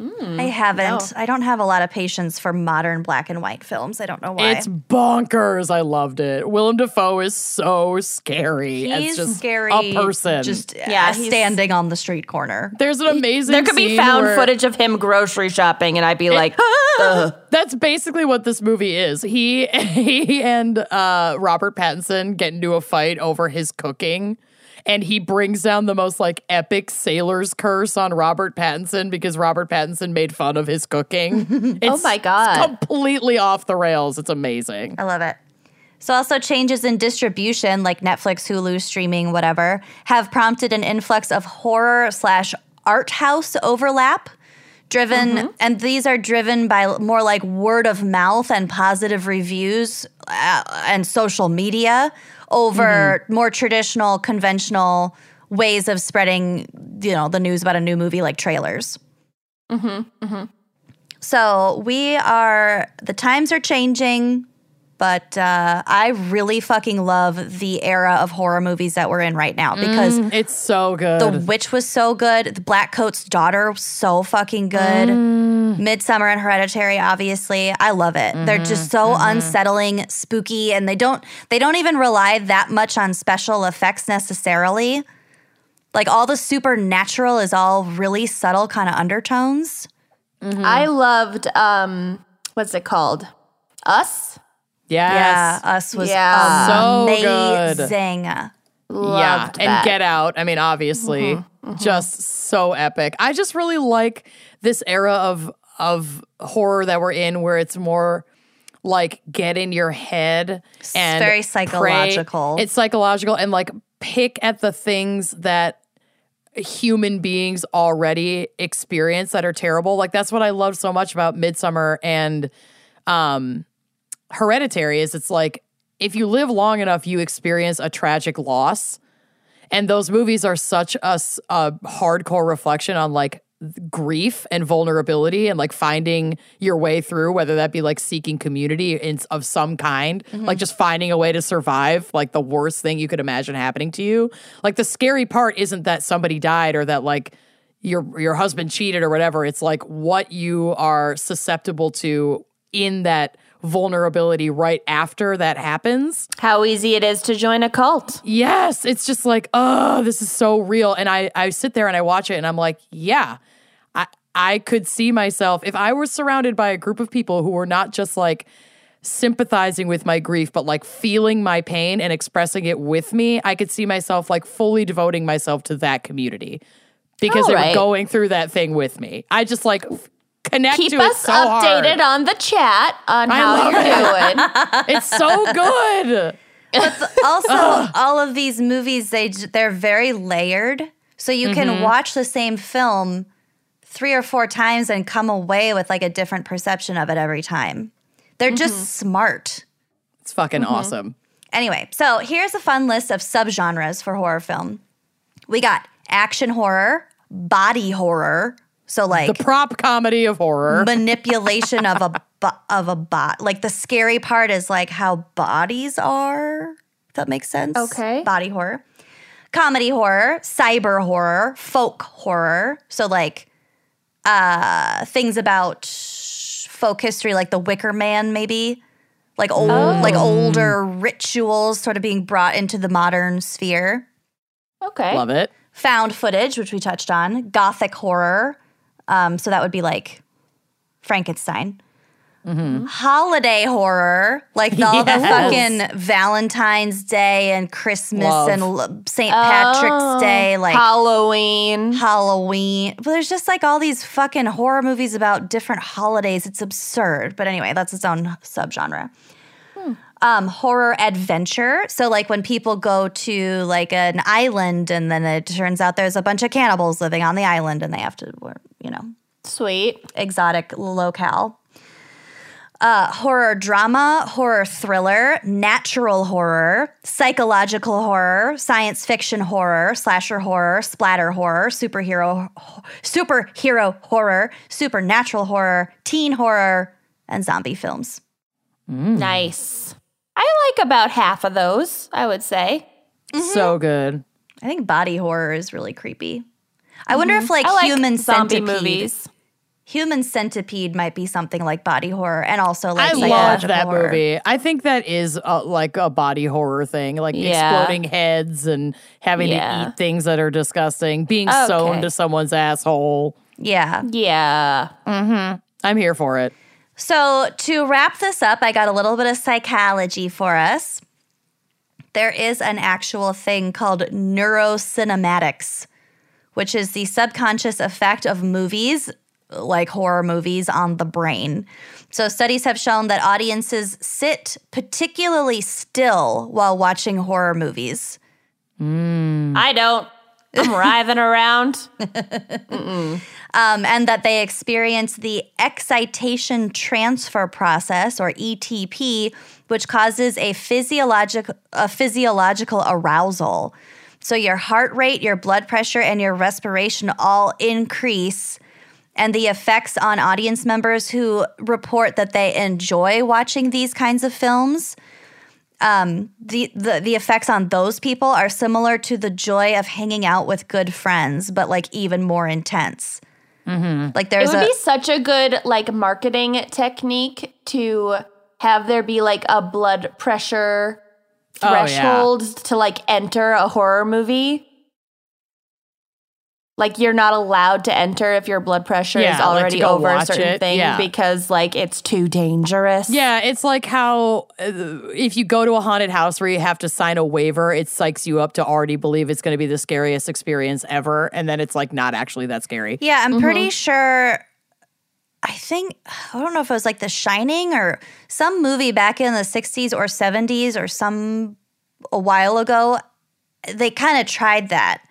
Mm. I haven't. I don't have a lot of patience for modern black and white films. I don't know why. It's bonkers. I loved it. Willem Dafoe is so scary. He's It's just scary. a person. Just Yeah, yeah, he's- standing on the street corner. There's an amazing. There could be found where- footage of him grocery shopping, and I'd be like, Ugh. That's basically what this movie is. He he and uh, Robert Pattinson get into a fight over his cooking. And he brings down the most like epic sailor's curse on Robert Pattinson because Robert Pattinson made fun of his cooking. oh my god. completely off the rails. It's amazing. I love it. So, also changes in distribution, like Netflix, Hulu, streaming, whatever, have prompted an influx of horror slash art house overlap. Driven, and these are driven by more like word of mouth and positive reviews uh, and social media over mm-hmm. more traditional, conventional ways of spreading, you know, the news about a new movie like trailers. Mm-hmm. Mm-hmm. So we are, the times are changing, but uh, I really fucking love the era of horror movies that we're in right now because It's so good. The Witch was so good. The Black Coat's Daughter was so fucking good. Midsommar and Hereditary, obviously, I love it. They're just so unsettling, spooky, and they don't they don't even rely that much on special effects necessarily. Like all the supernatural is all really subtle kind of undertones. I loved um what's it called? Us? Yes. Yeah, Us was Yeah. So good. amazing. yeah. Loved And that. Get Out. I mean, obviously, just so epic. I just really like this era of of horror that we're in where it's more like get in your head and very pray. psychological. It's psychological and like pick at the things that human beings already experience that are terrible. Like that's what I love so much about Midsommar and um Hereditary is it's like if you live long enough you experience a tragic loss. And those movies are such a hardcore reflection on like grief and vulnerability and like finding your way through whether that be like seeking community in, of some kind mm-hmm. like just finding a way to survive like the worst thing you could imagine happening to you. Like the scary part isn't that somebody died or that like your your husband cheated or whatever. It's like what you are susceptible to in that vulnerability right after that happens How easy it is to join a cult. Yes, it's just like, oh, this is so real. And I I sit there and I watch it and I'm like, yeah. I I could see myself if I were surrounded by a group of people who were not just like sympathizing with my grief but like feeling my pain and expressing it with me, I could see myself like fully devoting myself to that community because All they're going through that thing with me. I just like f- connect Keep to us it so updated hard. on the chat on I how you're doing. it's so good. It's also all of these movies they they're very layered. So you can mm-hmm. watch the same film three or four times and come away with like a different perception of it every time. They're just mm-hmm. smart. It's fucking mm-hmm. awesome. anyway so here's a fun list of subgenres for horror film. We got action horror body horror so like The prop comedy of horror. manipulation of a bo- of a bot. Like the scary part is like how bodies are. If that makes sense. Okay. Body horror, comedy horror, cyber horror, folk horror. So like uh things about folk history, like the Wicker Man, maybe. Like old, like older rituals, sort of being brought into the modern sphere. Okay. Love it. Found footage, which we touched on. Gothic horror. Um, so that would be like Frankenstein. Holiday horror, like the, all the fucking Valentine's Day and Christmas Love. and L- St. Patrick's Day, like Halloween. Halloween. But there's just like all these fucking horror movies about different holidays. It's absurd. But anyway, that's its own subgenre. Um, horror adventure. So like when people go to like an island and then it turns out there's a bunch of cannibals living on the island and they have to, you know, Sweet. exotic locale. uh, horror drama, horror thriller, natural horror, psychological horror, science fiction horror, slasher horror, splatter horror, superhero superhero horror, supernatural horror, teen horror, and zombie films. Nice. I like about half of those, I would say. So good. I think body horror is really creepy. I wonder if like, I like human zombie centipede, movies. human centipede might be something like body horror, and also like I love that horror. movie. I think that is uh like a body horror thing, like Yeah. exploding heads and having Yeah. to eat things that are disgusting, being sewn to someone's asshole. Yeah. Yeah. I'm here for it. So, to wrap this up, I got a little bit of psychology for us. There is an actual thing called neurocinematics, which is the subconscious effect of movies, like horror movies, on the brain. So, studies have shown that audiences sit particularly still while watching horror movies. Mm. I don't. I'm writhing around. um, and that they experience the excitation transfer process or ETP, which causes a physiological a physiological arousal. So your heart rate, your blood pressure, and your respiration all increase. And the effects on audience members who report that they enjoy watching these kinds of films um, the, the the effects on those people are similar to the joy of hanging out with good friends, but like even more intense. Mm-hmm. Like there's It would a be such a good like marketing technique to have there be like a blood pressure Oh, yeah. threshold to like enter a horror movie. Like you're not allowed to enter if your blood pressure Yeah, is already go over a certain it, thing yeah. because like it's too dangerous. Yeah, it's like how uh, if you go to a haunted house where you have to sign a waiver, it psychs you up to already believe it's going to be the scariest experience ever, and then it's like not actually that scary. yeah. I'm pretty sure. I think I don't know if it was like The Shining or some movie back in the 60s or 70s or some a while ago. They kind of tried that.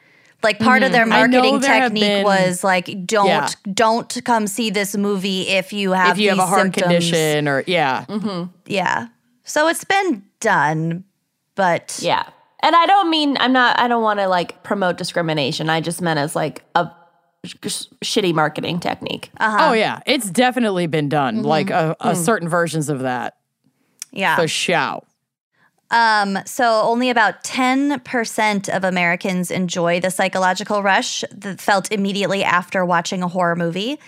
Like part of mm-hmm. their Mm-hmm. I know marketing technique been- was like, don't Yeah. don't come see this movie if you have if you have a heart symptoms. condition or yeah, mm-hmm. Yeah. So it's been done, but Yeah. And I don't mean I'm not I don't want to like promote discrimination. I just meant as like a sh- shitty marketing technique. Uh-huh. oh yeah, it's definitely been done. Mm-hmm. Like a, a mm. certain versions of that. yeah. The show. Um, so only about 10% of Americans enjoy the psychological rush that felt immediately after watching a horror movie.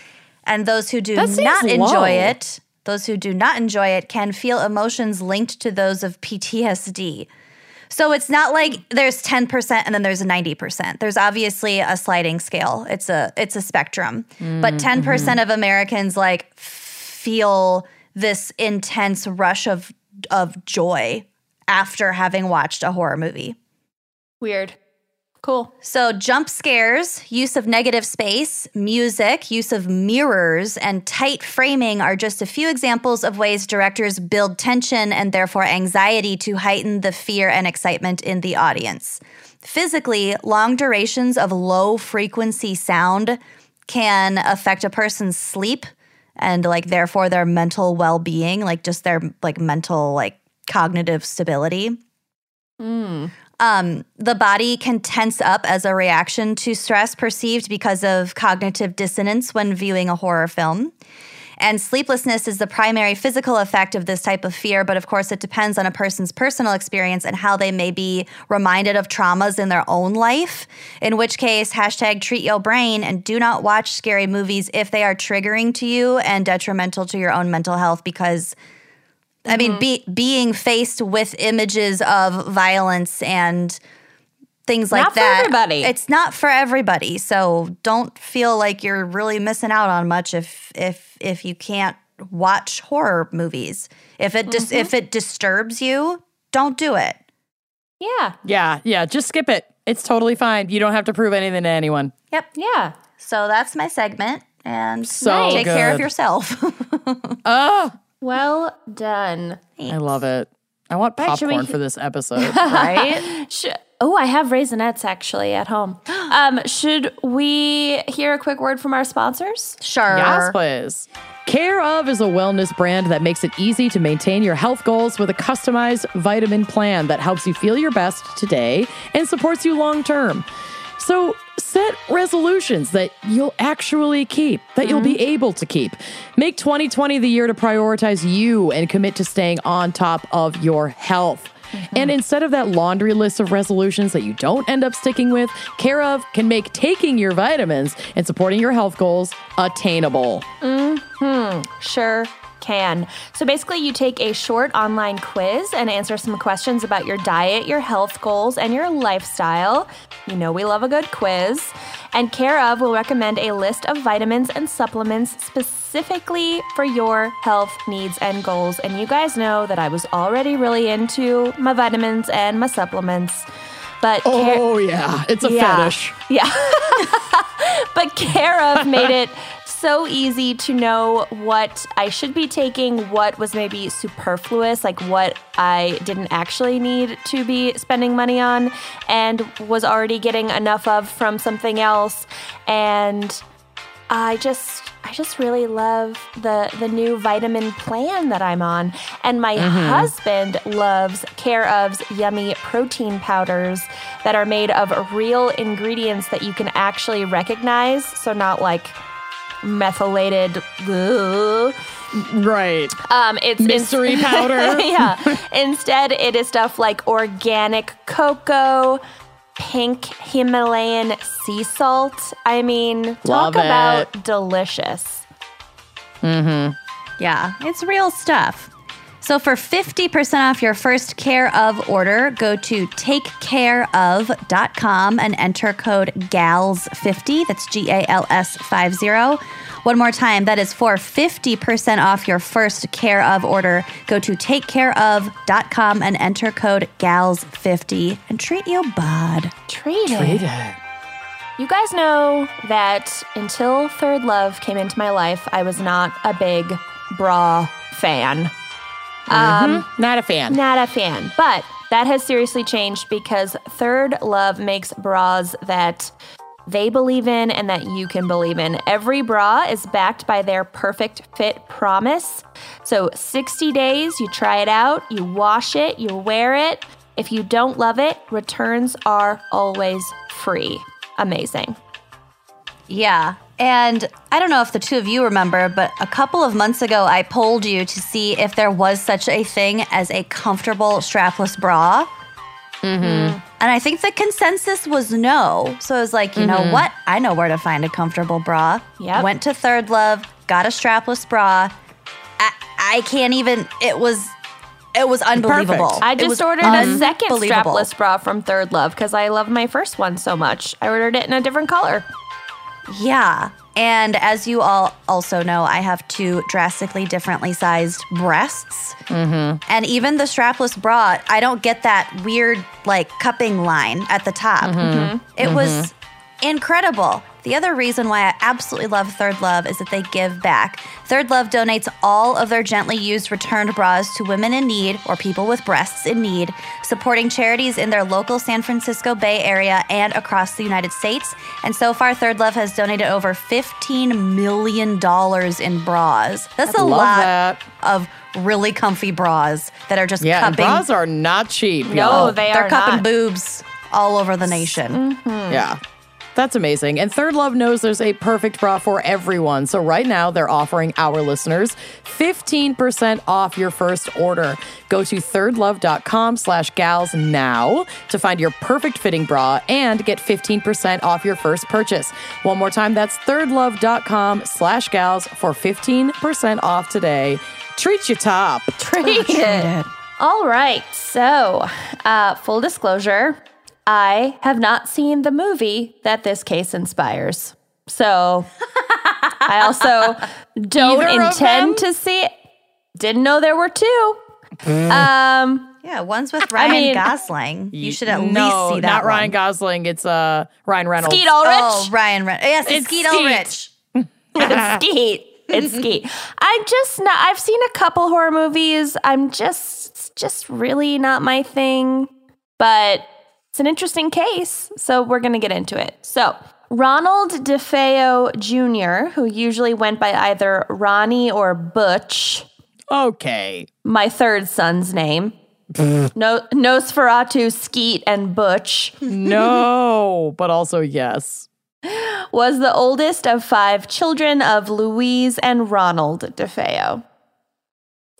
And those who do not low. enjoy it, those who do not enjoy it can feel emotions linked to those of PTSD. So it's not like there's 10% and then there's 90%. There's obviously a sliding scale. It's a it's a spectrum. but 10% of Americans like feel this intense rush of of joy after having watched a horror movie. Weird. Cool. So, jump scares, use of negative space, music, use of mirrors, and tight framing are just a few examples of ways directors build tension and therefore anxiety to heighten the fear and excitement in the audience. Physically, long durations of low frequency sound can affect a person's sleep and like therefore their mental well-being, like just their like mental like cognitive stability. Um, the body can tense up as a reaction to stress perceived because of cognitive dissonance when viewing a horror film. And sleeplessness is the primary physical effect of this type of fear, but of course, it depends on a person's personal experience and how they may be reminded of traumas in their own life. In which case, hashtag treat your brain and do not watch scary movies if they are triggering to you and detrimental to your own mental health because I mean, mm-hmm. be, being faced with images of violence and things like Not for that. everybody. It's not for everybody. So don't feel like you're really missing out on much if if if you can't watch horror movies. If it dis- mm-hmm. if it disturbs you, don't do it. Yeah. Yeah, yeah. Just skip it. It's totally fine. You don't have to prove anything to anyone. Yep. Yeah. So that's my segment, and So take care of yourself. Oh, Well done. I love it. I want Right, should we- popcorn for this episode. right? Sh- oh, I have raisinets actually at home. Um, should we hear a quick word from our sponsors? Sure. yes, please. Care of is a wellness brand that makes it easy to maintain your health goals with a customized vitamin plan that helps you feel your best today and supports you long term. So set resolutions that you'll actually keep, that you'll be able to keep. Make 2020 the year to prioritize you and commit to staying on top of your health. And instead of that laundry list of resolutions that you don't end up sticking with, Care of can make taking your vitamins and supporting your health goals attainable. Hmm Sure can. So basically, you take a short online quiz and answer some questions about your diet, your health goals, and your lifestyle. You know, we love a good quiz. And Care of will recommend a list of vitamins and supplements specifically for your health needs and goals. And you guys know that I was already really into my vitamins and my supplements. But Care- Oh, yeah. It's a Yeah. fetish. yeah. but Care of made it so easy to know what I should be taking, what was maybe superfluous, like what I didn't actually need to be spending money on, and was already getting enough of from something else. And I just I just really love the the new vitamin plan that I'm on. And my mm-hmm. husband loves Care of's yummy protein powders that are made of real ingredients that you can actually recognize. So not like methylated ugh. Right. um it's Mystery powder. yeah. Instead, it is stuff like organic cocoa, pink Himalayan sea salt. I mean, Love talk about it. delicious. Yeah, it's real stuff. So for 50% off your first Care of order, go to takecareof.com and enter code GALS50. That's G A L S 50. One more time, that is for 50% off your first Care of order. Go to takecareof.com and enter code GALS50 and treat your bod. Treat it. Treat it. You guys know that until Third Love came into my life, I was not a big bra fan. Um, Not a fan. Not a fan. But that has seriously changed because Third Love makes bras that they believe in and that you can believe in. Every bra is backed by their perfect fit promise. So 60 days, you try it out, you wash it, you wear it. If you don't love it, returns are always free. Amazing. Yeah. And I don't know if the two of you remember, but a couple of months ago, I polled you to see if there was such a thing as a comfortable strapless bra. Mm-hmm. And I think the consensus was no. So I was like, you know mm-hmm. what? I know where to find a comfortable bra. Yep. Went to Third Love, got a strapless bra. I, I can't even, it was. It was unbelievable. Perfect. I just ordered a second strapless bra from Third Love because I love my first one so much. I ordered it in a different color. Yeah. And as you all also know, I have two drastically differently sized breasts. Mm-hmm. And even the strapless bra, I don't get that weird, like, cupping line at the top. It was incredible. The other reason why I absolutely love Third Love is that they give back. Third Love donates all of their gently used returned bras to women in need or people with breasts in need, supporting charities in their local San Francisco Bay Area and across the United States. And so far, Third Love has donated over $15 million in bras. That's a lot that. of really comfy bras that are just Yeah, and cupping. bras are not cheap. No, y'all. they they're are cupping not. boobs all over the nation. Yeah. That's amazing. And Third Love knows there's a perfect bra for everyone. So right now they're offering our listeners 15% off your first order. Go to thirdlove.com slash gals now to find your perfect fitting bra and get 15% off your first purchase. One more time, that's thirdlove.com slash gals for 15% off today. Treat your top. Treat it. All right. So, uh, full disclosure, I have not seen the movie that this case inspires. So, I also don't Either intend to see it. Didn't know there were two. Um, Yeah, one's with Ryan mean- Gosling. You should at no, least see that. not Ryan one. Gosling. It's uh, Ryan Reynolds. Skeet Ulrich. Oh, Ryan. Re- yes, it's It's Skeet Skeet. Ulrich. it's Skeet. It's Skeet. I'm just not. I've seen a couple horror movies. I'm just, just really not my thing. But it's an interesting case, so we're gonna get into it. So. Ronald DeFeo Jr., who usually went by either Ronnie or Butch, Okay. my third son's name. no, Nosferatu, Skeet, and Butch No, but also yes. was the oldest of five children of Louise and Ronald DeFeo.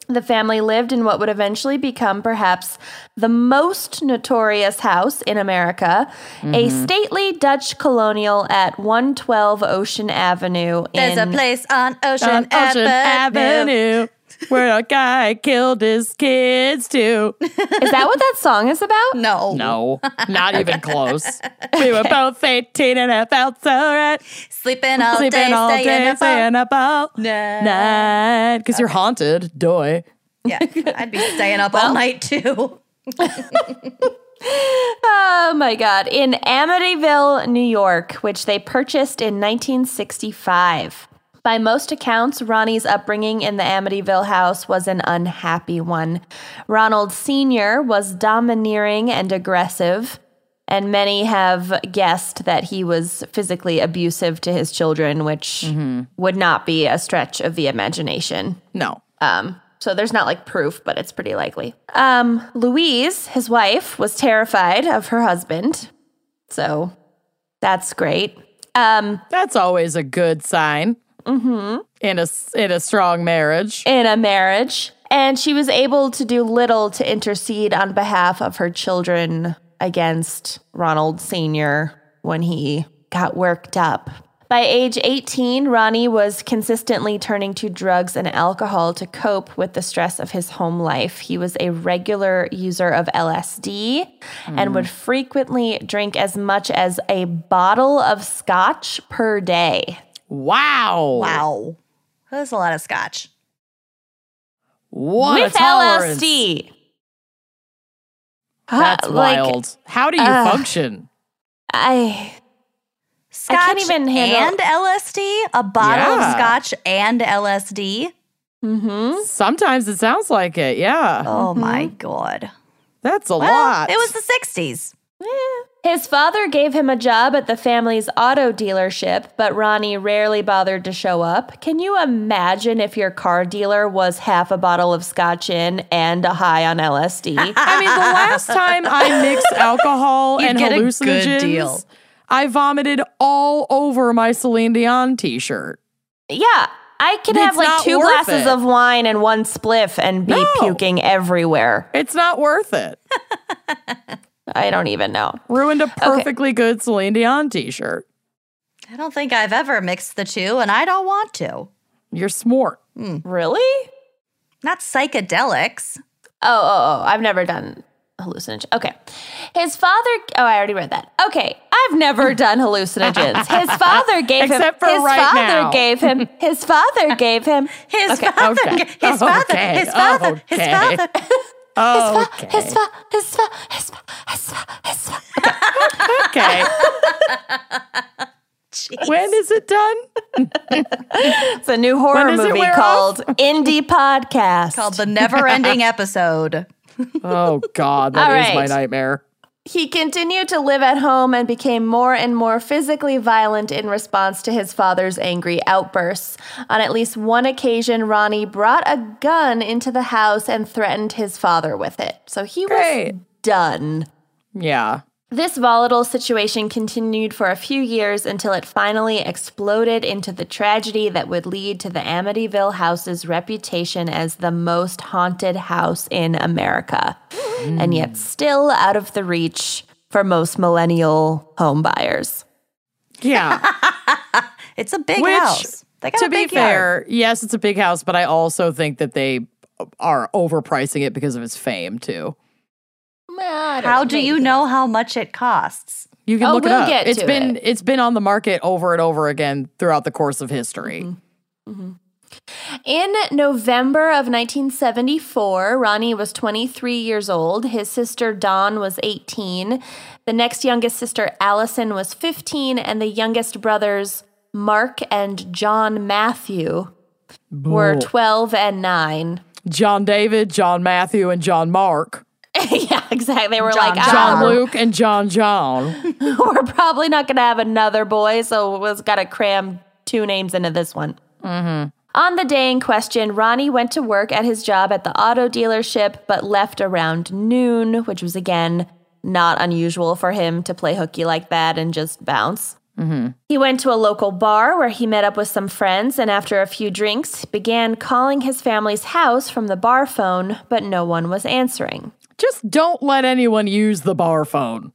The family lived in what would eventually become perhaps the most notorious house in America, a mm-hmm. stately Dutch colonial at 112 Ocean Avenue. There's in, a place on Ocean, On Ocean Avenue. Avenue, where a guy killed his kids too. Is that what that song is about? No. No, not even close. We were both 18 and I felt so right. Sleeping all Sleeping day, all staying day, up all staying up all night. night. Because you're haunted, doy. Yeah, I'd be staying up all night too. Oh my God. In Amityville, New York, which they purchased in 1965. By most accounts, Ronnie's upbringing in the Amityville house was an unhappy one. Ronald Sr. was domineering and aggressive, and many have guessed that he was physically abusive to his children, which would not be a stretch of the imagination. No. Um, so there's not like proof, but it's pretty likely. Um, Louise, his wife, was terrified of her husband. So that's great. Um, That's always a good sign. Mm-hmm. In a in a strong marriage. in a marriage, and she was able to do little to intercede on behalf of her children against Ronald Sr. when he got worked up. By age 18, Ronnie was consistently turning to drugs and alcohol to cope with the stress of his home life. He was a regular user of LSD and would frequently drink as much as a bottle of scotch per day. Wow. Wow. That's a lot of scotch. What with a. LSD. That's Uh, like, wild. How do you uh, function? I Scotch can't even handle- and LSD? A bottle Yeah. of scotch and LSD? mm-hmm. Sometimes it sounds like it. Yeah. Oh my God. That's a Well, lot. it was the 60s. His father gave him a job at the family's auto dealership, but Ronnie rarely bothered to show up. Can you imagine if your car dealer was half a bottle of scotch in and a high on LSD? I mean, the last time I mixed alcohol You'd and get a good hallucinogens, deal. I vomited all over my Celine Dion t-shirt. yeah, I can It's have like two glasses it. of wine and one spliff and be No. puking everywhere. It's not worth it. I don't even know. Ruined a perfectly good Celine Dion t-shirt. I don't think I've ever mixed the two, and I don't want to. You're smart. Hmm. Really? Not psychedelics. Oh, oh, oh, I've never done hallucinogens. Okay. His father, oh, I already read that. Okay. I've never done hallucinogens. His father gave Except for him, his right father now. gave him, his father gave him, His Okay. father, Okay. his father, Okay. his father, his father. Oh, his okay. fa, his fa, his fa, his fa, okay. when is it done? It's a new horror When does it movie wear called Indie Podcast. Called the never ending episode. Oh God, that All is my nightmare. He continued to live at home and became more and more physically violent in response to his father's angry outbursts. On at least one occasion, Ronnie brought a gun into the house and threatened his father with it. So he Great. was done. Yeah. This volatile situation continued for a few years until it finally exploded into the tragedy that would lead to the Amityville house's reputation as the most haunted house in America, mm. and yet still out of the reach for most millennial homebuyers. Yeah. It's a big Which, house. To a be big yard. fair, yes, it's a big house, but I also think that they are overpricing it because of its fame too. How do you know how much it costs? You can Oh, look we'll it up. get It's to been it. it's been on the market over and over again throughout the course of history. Mm-hmm. In November of 1974, Ronnie was 23 years old. His sister Dawn was 18. The next youngest sister, Allison, was 15. And the youngest brothers, Mark and John Matthew, were 12 and 9. John David, John Matthew, and John Mark. yeah, exactly. They were John like, John. John "Ah, Luke and John John. we're probably not going to have another boy, so we've got to cram two names into this one. On the day in question, Ronnie went to work at his job at the auto dealership, but left around noon, which was again not unusual for him to play hooky like that and just bounce. He went to a local bar where he met up with some friends, and after a few drinks, began calling his family's house from the bar phone, but no one was answering. Just don't let anyone use the bar phone.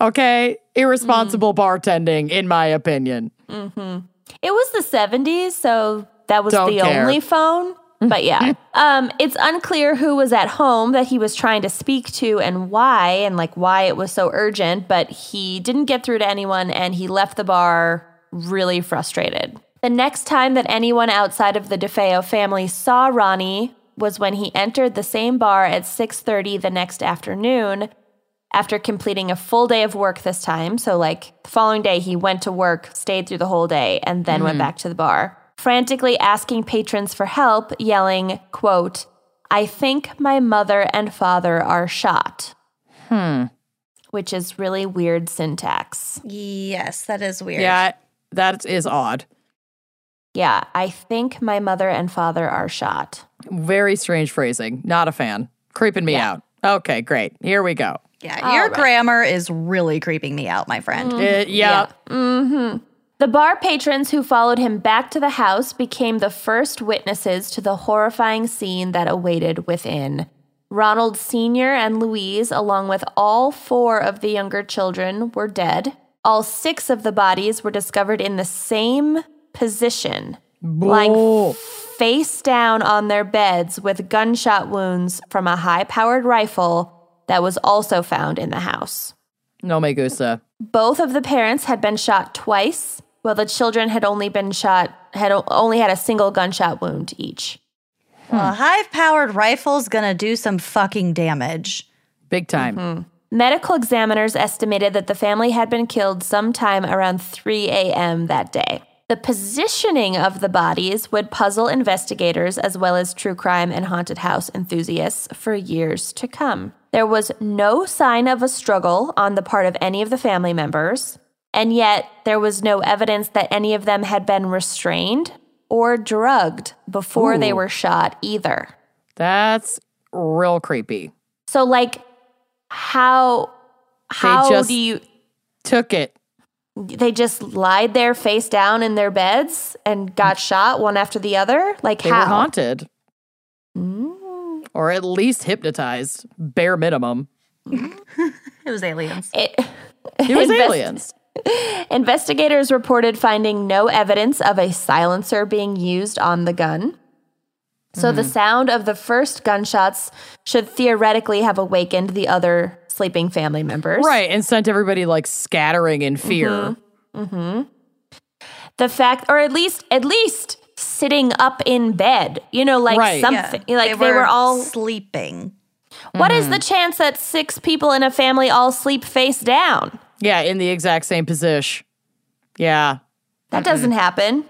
Okay? Irresponsible bartending, in my opinion. It was the 70s, so that was Don't the care. only phone. But yeah, um, it's unclear who was at home that he was trying to speak to and why, and like why it was so urgent. But he didn't get through to anyone, and he left the bar really frustrated. The next time that anyone outside of the DeFeo family saw Ronnie was when he entered the same bar at 6:30 the next afternoon after completing a full day of work this time. So, like the following day, he went to work, stayed through the whole day, and then went back to the bar, frantically asking patrons for help, yelling, quote, I think my mother and father are shot. Hmm. Which is really weird syntax. Yes, that is weird. Yeah, that is odd. Yeah, I think my mother and father are shot. Very strange phrasing. Not a fan. Creeping me out. Okay, great. Here we go. Yeah, your grammar is really creeping me out, my friend. Uh, yeah. The bar patrons who followed him back to the house became the first witnesses to the horrifying scene that awaited within. Ronald Sr. and Louise, along with all four of the younger children, were dead. All six of the bodies were discovered in the same position, lying Bull. Face down on their beds with gunshot wounds from a high powered rifle that was also found in the house. No me gusta. Both of the parents had been shot twice, while the children had only been shot had only had a single gunshot wound each. Well, a high powered rifle's gonna do some fucking damage. Big time. Mm-hmm. Medical examiners estimated that the family had been killed sometime around 3 a.m. that day. The positioning of the bodies would puzzle investigators as well as true crime and haunted house enthusiasts for years to come. There was no sign of a struggle on the part of any of the family members, and yet there was no evidence that any of them had been restrained or drugged before they were shot either. That's real creepy. So, like, how how do you? Took it. They just lied there face down in their beds and got shot one after the other. Like They how? were haunted. Mm. Or at least hypnotized. Bare minimum. It was aliens. It, It was Invest- aliens. Investigators reported finding no evidence of a silencer being used on the gun. So Mm-hmm. the sound of the first gunshots should theoretically have awakened the other sleeping family members. Right. And sent everybody like scattering in fear. the fact or at least at least sitting up in bed you know like Right. Yeah, something like they were, all sleeping. What is the chance that six people in a family all sleep face down Yeah. In the exact same position. Yeah. that doesn't happen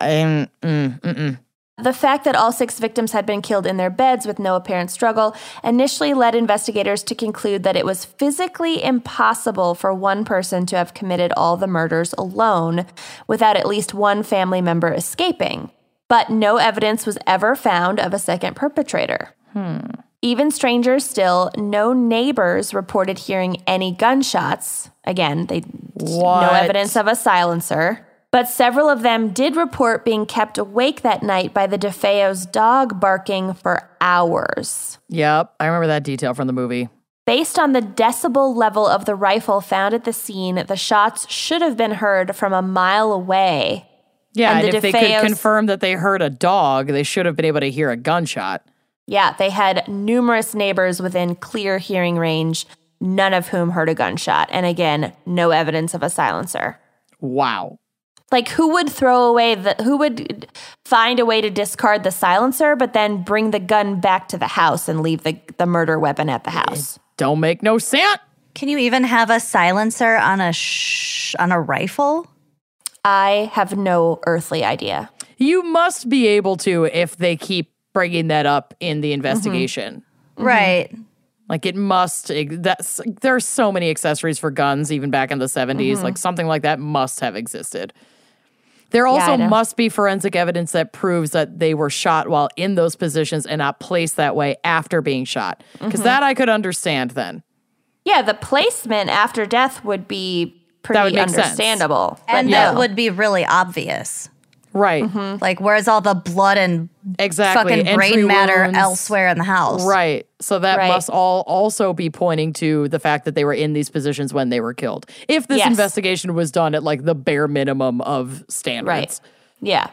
Um, mm, mm-mm. The fact that all six victims had been killed in their beds with no apparent struggle initially led investigators to conclude that it was physically impossible for one person to have committed all the murders alone without at least one family member escaping. But no evidence was ever found of a second perpetrator. Hmm. Even stranger still, no neighbors reported hearing any gunshots. Again, they no evidence of a silencer. But several of them did report being kept awake that night by the DeFeo's dog barking for hours. Yep. I remember that detail from the movie. Based on the decibel level of the rifle found at the scene, the shots should have been heard from a mile away. Yeah. And And, the if they could confirm that they heard a dog, they should have been able to hear a gunshot. Yeah, they had numerous neighbors within clear hearing range, none of whom heard a gunshot. And again, no evidence of a silencer. Wow. Like who would throw away the who would find a way to discard the silencer but then bring the gun back to the house and leave the, the murder weapon at the house? Don't make no sense. Can you even have a silencer on a sh- on a rifle? I have no earthly idea. You must be able to if they keep bringing that up in the investigation. Mm-hmm. Mm-hmm. Right. Like it must. That's there are so many accessories for guns even back in the 70s. Mm-hmm. Like something like that must have existed. There also I know. must be forensic evidence that proves that they were shot while in those positions and not placed that way after being shot. Because mm-hmm. that I could understand then. Yeah, the placement after death would be pretty would make understandable. but And no. that would be really obvious. Right. Mm-hmm. Like, where's all the blood and Exactly. fucking Entry brain matter wounds. elsewhere in the house? Right. So that Right. must all also be pointing to the fact that they were in these positions when they were killed. If this Yes. investigation was done at like the bare minimum of standards. Right. Yeah.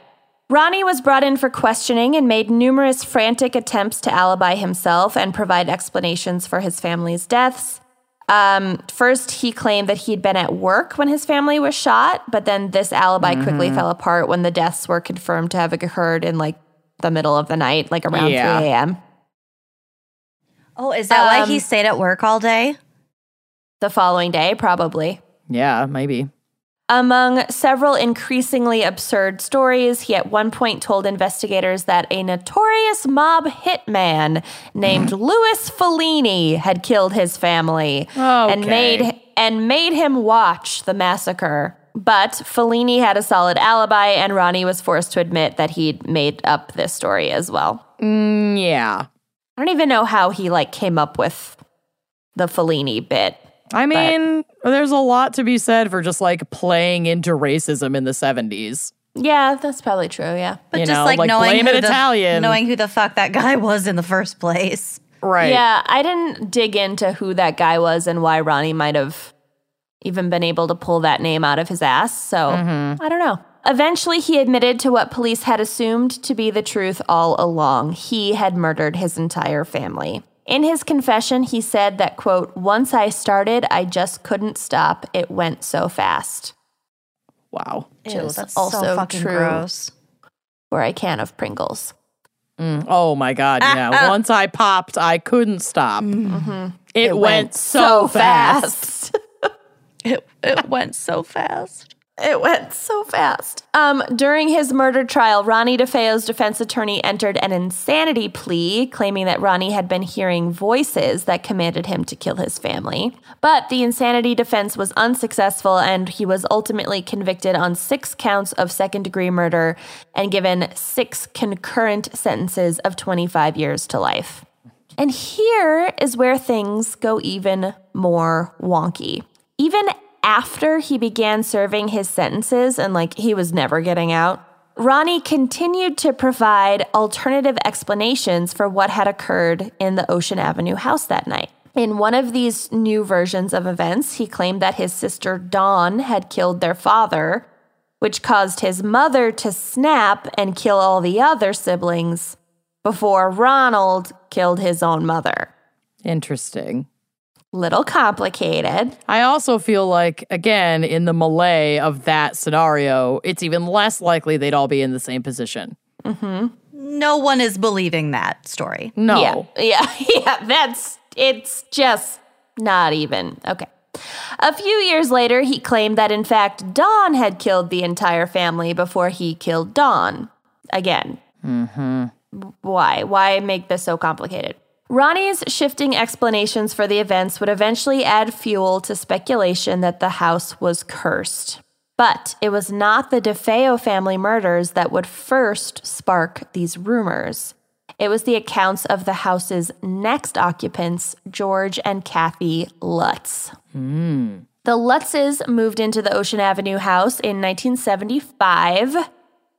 Ronnie was brought in for questioning and made numerous frantic attempts to alibi himself and provide explanations for his family's deaths. Um, first, he claimed that he'd been at work when his family was shot, but then this alibi quickly Mm-hmm. fell apart when the deaths were confirmed to have occurred in like the middle of the night, like around Yeah. 3 a.m. Oh, is that why Um, he stayed at work all day? The following day, probably. Yeah, maybe. Among several increasingly absurd stories, he at one point told investigators that a notorious mob hitman named Louis Falini had killed his family and made and made him watch the massacre. But Falini had a solid alibi, and Ronnie was forced to admit that he'd made up this story as well. Mm, yeah. I don't even know how he like came up with the Falini bit. I mean, there's a lot to be said for just like playing into racism in the 70s. Yeah, that's probably true. Yeah. But you just know, like, like, knowing blame who it the, Italian. knowing who the fuck that guy was in the first place. Right. Yeah, I didn't dig into who that guy was and why Ronnie might have even been able to pull that name out of his ass. So mm-hmm. I don't know. Eventually, he admitted to what police had assumed to be the truth all along. He had murdered his entire family. In his confession, he said that, quote, once I started, I just couldn't stop. It went so fast. Wow. Ew, that's also so fucking true. gross. Or a can of Pringles. Mm, oh my God. Yeah. Once I popped, I couldn't stop. It, went, so fast. It, it went so fast. It went so fast. Um, during his murder trial, Ronnie DeFeo's defense attorney entered an insanity plea, claiming that Ronnie had been hearing voices that commanded him to kill his family. But the insanity defense was unsuccessful, and he was ultimately convicted on six counts of second degree murder and given six concurrent sentences of 25 years to life. And here is where things go even more wonky. Even after he began serving his sentences and like he was never getting out, Ronnie continued to provide alternative explanations for what had occurred in the Ocean Avenue house that night. In one of these new versions of events, he claimed that his sister Dawn had killed their father, which caused his mother to snap and kill all the other siblings before Ronald killed his own mother. Interesting. Little complicated. I also feel like, again, in the melee of that scenario, it's even less likely they'd all be in the same position. No one is believing that story. No. Yeah, yeah, yeah. That's it's just not even okay. A few years later, he claimed that in fact Dawn had killed the entire family before he killed Dawn. Again, Mm-hmm. why? Why make this so complicated? Ronnie's shifting explanations for the events would eventually add fuel to speculation that the house was cursed. But it was not the DeFeo family murders that would first spark these rumors. It was the accounts of the house's next occupants, George and Kathy Lutz. Hmm. The Lutzes moved into the Ocean Avenue house in 1975,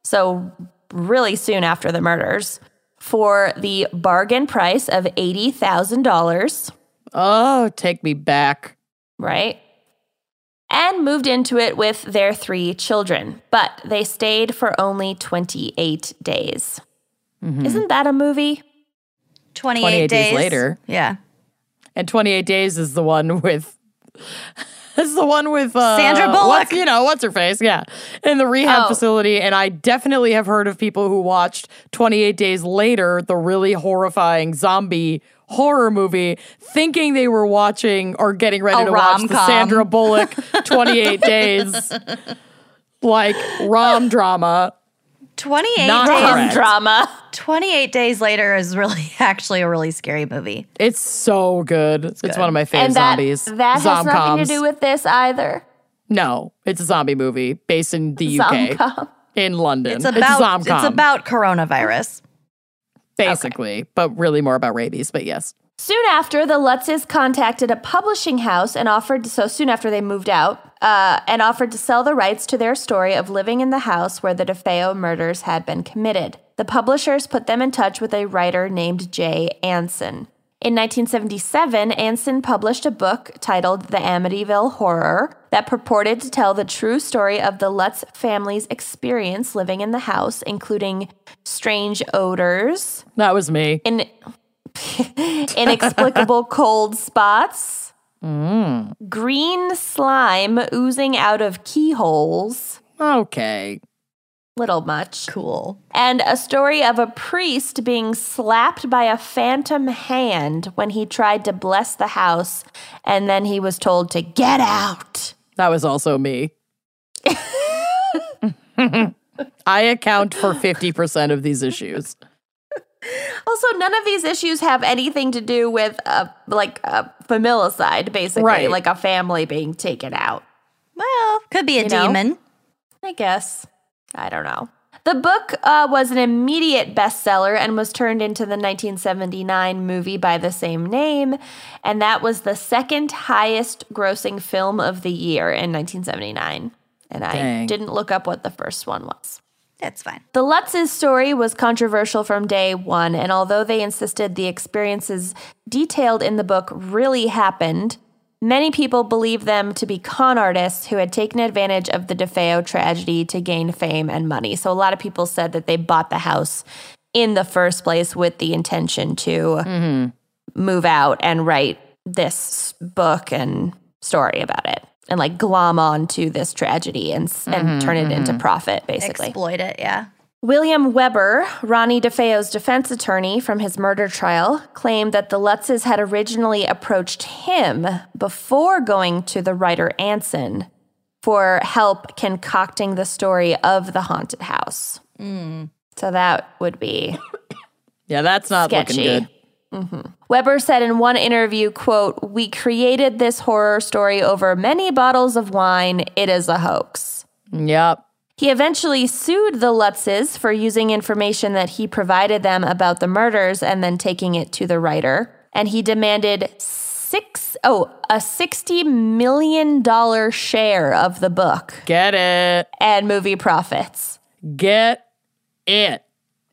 so really soon after the murders, for the bargain price of $80,000, Oh, take me back. right? And moved into it with their three children, but they stayed for only 28 days. Mm-hmm. Isn't that a movie? 28, 28 days later. Yeah. And 28 Days is the one with. It's the one with uh, Sandra Bullock. You know, what's her face? Yeah. In the rehab Oh. facility. And I definitely have heard of people who watched 28 Days Later, the really horrifying zombie horror movie, thinking they were watching or getting ready A to watch the. Sandra Bullock 28 Days, like rom drama. 28 Not days. correct. drama. 28 days later is really actually a really scary movie. It's so good. It's, good. one of my favorite And that, zombies. that has nothing to do with this either. No, it's a zombie movie based in the UK, in London. It's about Zomcom, it's about coronavirus. basically, but really more about rabies. But yes, Soon after, the Lutzes contacted a publishing house and offered, so soon after they moved out, uh, and offered to sell the rights to their story of living in the house where the DeFeo murders had been committed. The publishers put them in touch with a writer named Jay Anson. In 1977, Anson published a book titled The Amityville Horror that purported to tell the true story of the Lutz family's experience living in the house, including strange odors, that was me. in inexplicable cold spots, mm. green slime oozing out of keyholes, Okay, little much, Cool. and a story of a priest being slapped by a phantom hand when he tried to bless the house, and then he was told to get out. that was also me. I account for fifty percent of these issues. Also, none of these issues have anything to do with uh, like a familicide, basically, Right. like a family being taken out. Well, could be a You know? demon. I guess. I don't know. The book uh, was an immediate bestseller and was turned into the 1979 movie by the same name. And that was the second highest grossing film of the year in 1979. And I didn't look up what the first one was. That's fine. The Lutz's story was controversial from day one, and although they insisted the experiences detailed in the book really happened, many people believed them to be con artists who had taken advantage of the DeFeo tragedy to gain fame and money. So a lot of people said that they bought the house in the first place with the intention to mm-hmm. move out and write this book and story about it. And like glom on to this tragedy and, and mm-hmm, turn it into mm-hmm. profit, basically. Exploit it, yeah. William Weber, Ronnie DeFeo's defense attorney from his murder trial, claimed that the Lutzes had originally approached him before going to the writer Anson for help concocting the story of the haunted house. Mm. So that would be Yeah, that's not sketchy. looking good. Weber said in one interview, quote, "We created this horror story over many bottles of wine. It is a hoax." Yep. He eventually sued the Lutzes for using information that he provided them about the murders and then taking it to the writer. And he demanded six oh a sixty million dollar share of the book Get it. and movie profits. Get it.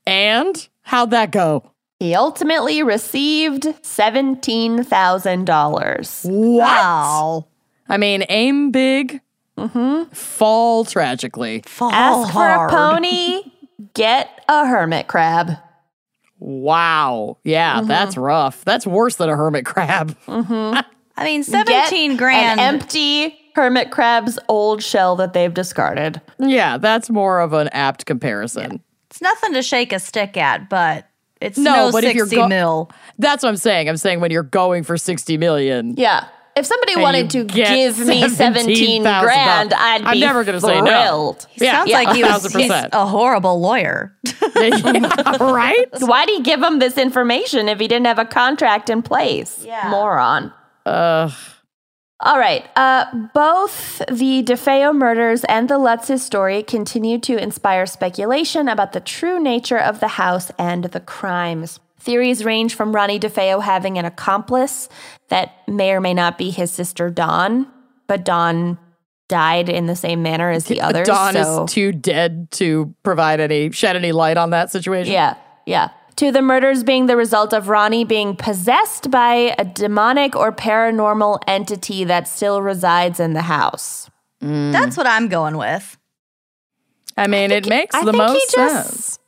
And how'd that go? He ultimately received seventeen thousand dollars. Wow. I mean, aim big, mm-hmm. fall tragically. Fall Ask for a pony, get a hermit crab. Wow. Yeah, mm-hmm. that's rough. That's worse than a hermit crab. Mm-hmm. I mean, Get 17 grand. An empty hermit crab's old shell that they've discarded. yeah, that's more of an apt comparison. it's nothing to shake a stick at, but it's No, no, but 60 if you're go- mil. That's what I'm saying. I'm saying when you're going for 60 million. Yeah. If somebody wanted to give me 17 grand, I'd be I'm never gonna say no. thrilled. Yeah, Sounds yeah, like he was he's a horrible lawyer. Yeah, right? Why'd he give him this information if he didn't have a contract in place? Yeah. Moron. Ugh. All right. Uh, both the DeFeo murders and the Lutz's story continue to inspire speculation about the true nature of the house and the crimes. Theories range from Ronnie DeFeo having an accomplice that may or may not be his sister Dawn, but Dawn died in the same manner as the others. Dawn so- is too dead to provide any shed any light on that situation. Yeah, yeah. To the murders being the result of Ronnie being possessed by a demonic or paranormal entity that still resides in the house. That's what I'm going with. I mean, it makes I the most he just sense.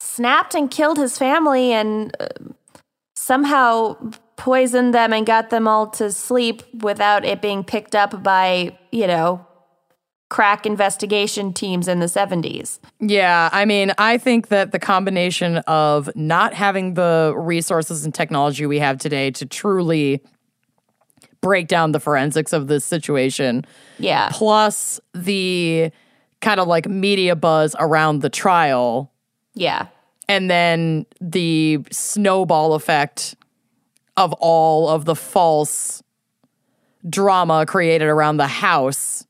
snapped and killed his family and uh, somehow poisoned them and got them all to sleep without it being picked up by, you know, crack investigation teams in the 70s. Yeah, I mean, I think that the combination of not having the resources and technology we have today to truly break down the forensics of this situation, Yeah. plus the kind of like media buzz around the trial Yeah. and then the snowball effect of all of the false drama created around the house.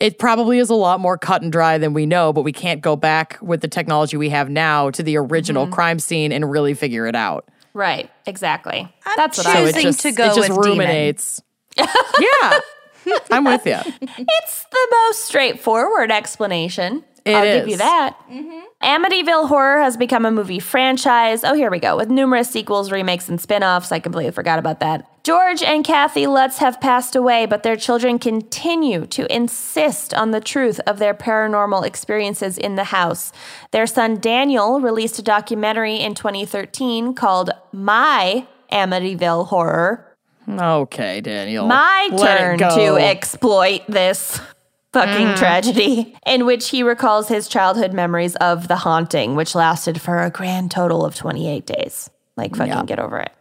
It probably is a lot more cut and dry than we know, but we can't go back with the technology we have now to the original mm-hmm. crime scene and really figure it out. Right. Exactly. I'm That's what So I it choosing just, to go it just with demon. ruminates. yeah, I'm with you. It's the most straightforward explanation. It I'll give you is. that. Mm-hmm. Amityville Horror has become a movie franchise. Oh, here we go. With numerous sequels, remakes, and spin offs. I completely forgot about that. George and Kathy Lutz have passed away, but their children continue to insist on the truth of their paranormal experiences in the house. Their son Daniel released a documentary in 2013 called My Amityville Horror. Okay, Daniel. my Let turn to exploit this fucking mm. tragedy, in which he recalls his childhood memories of the haunting, which lasted for a grand total of 28 days. Like, fucking Yeah. get over it.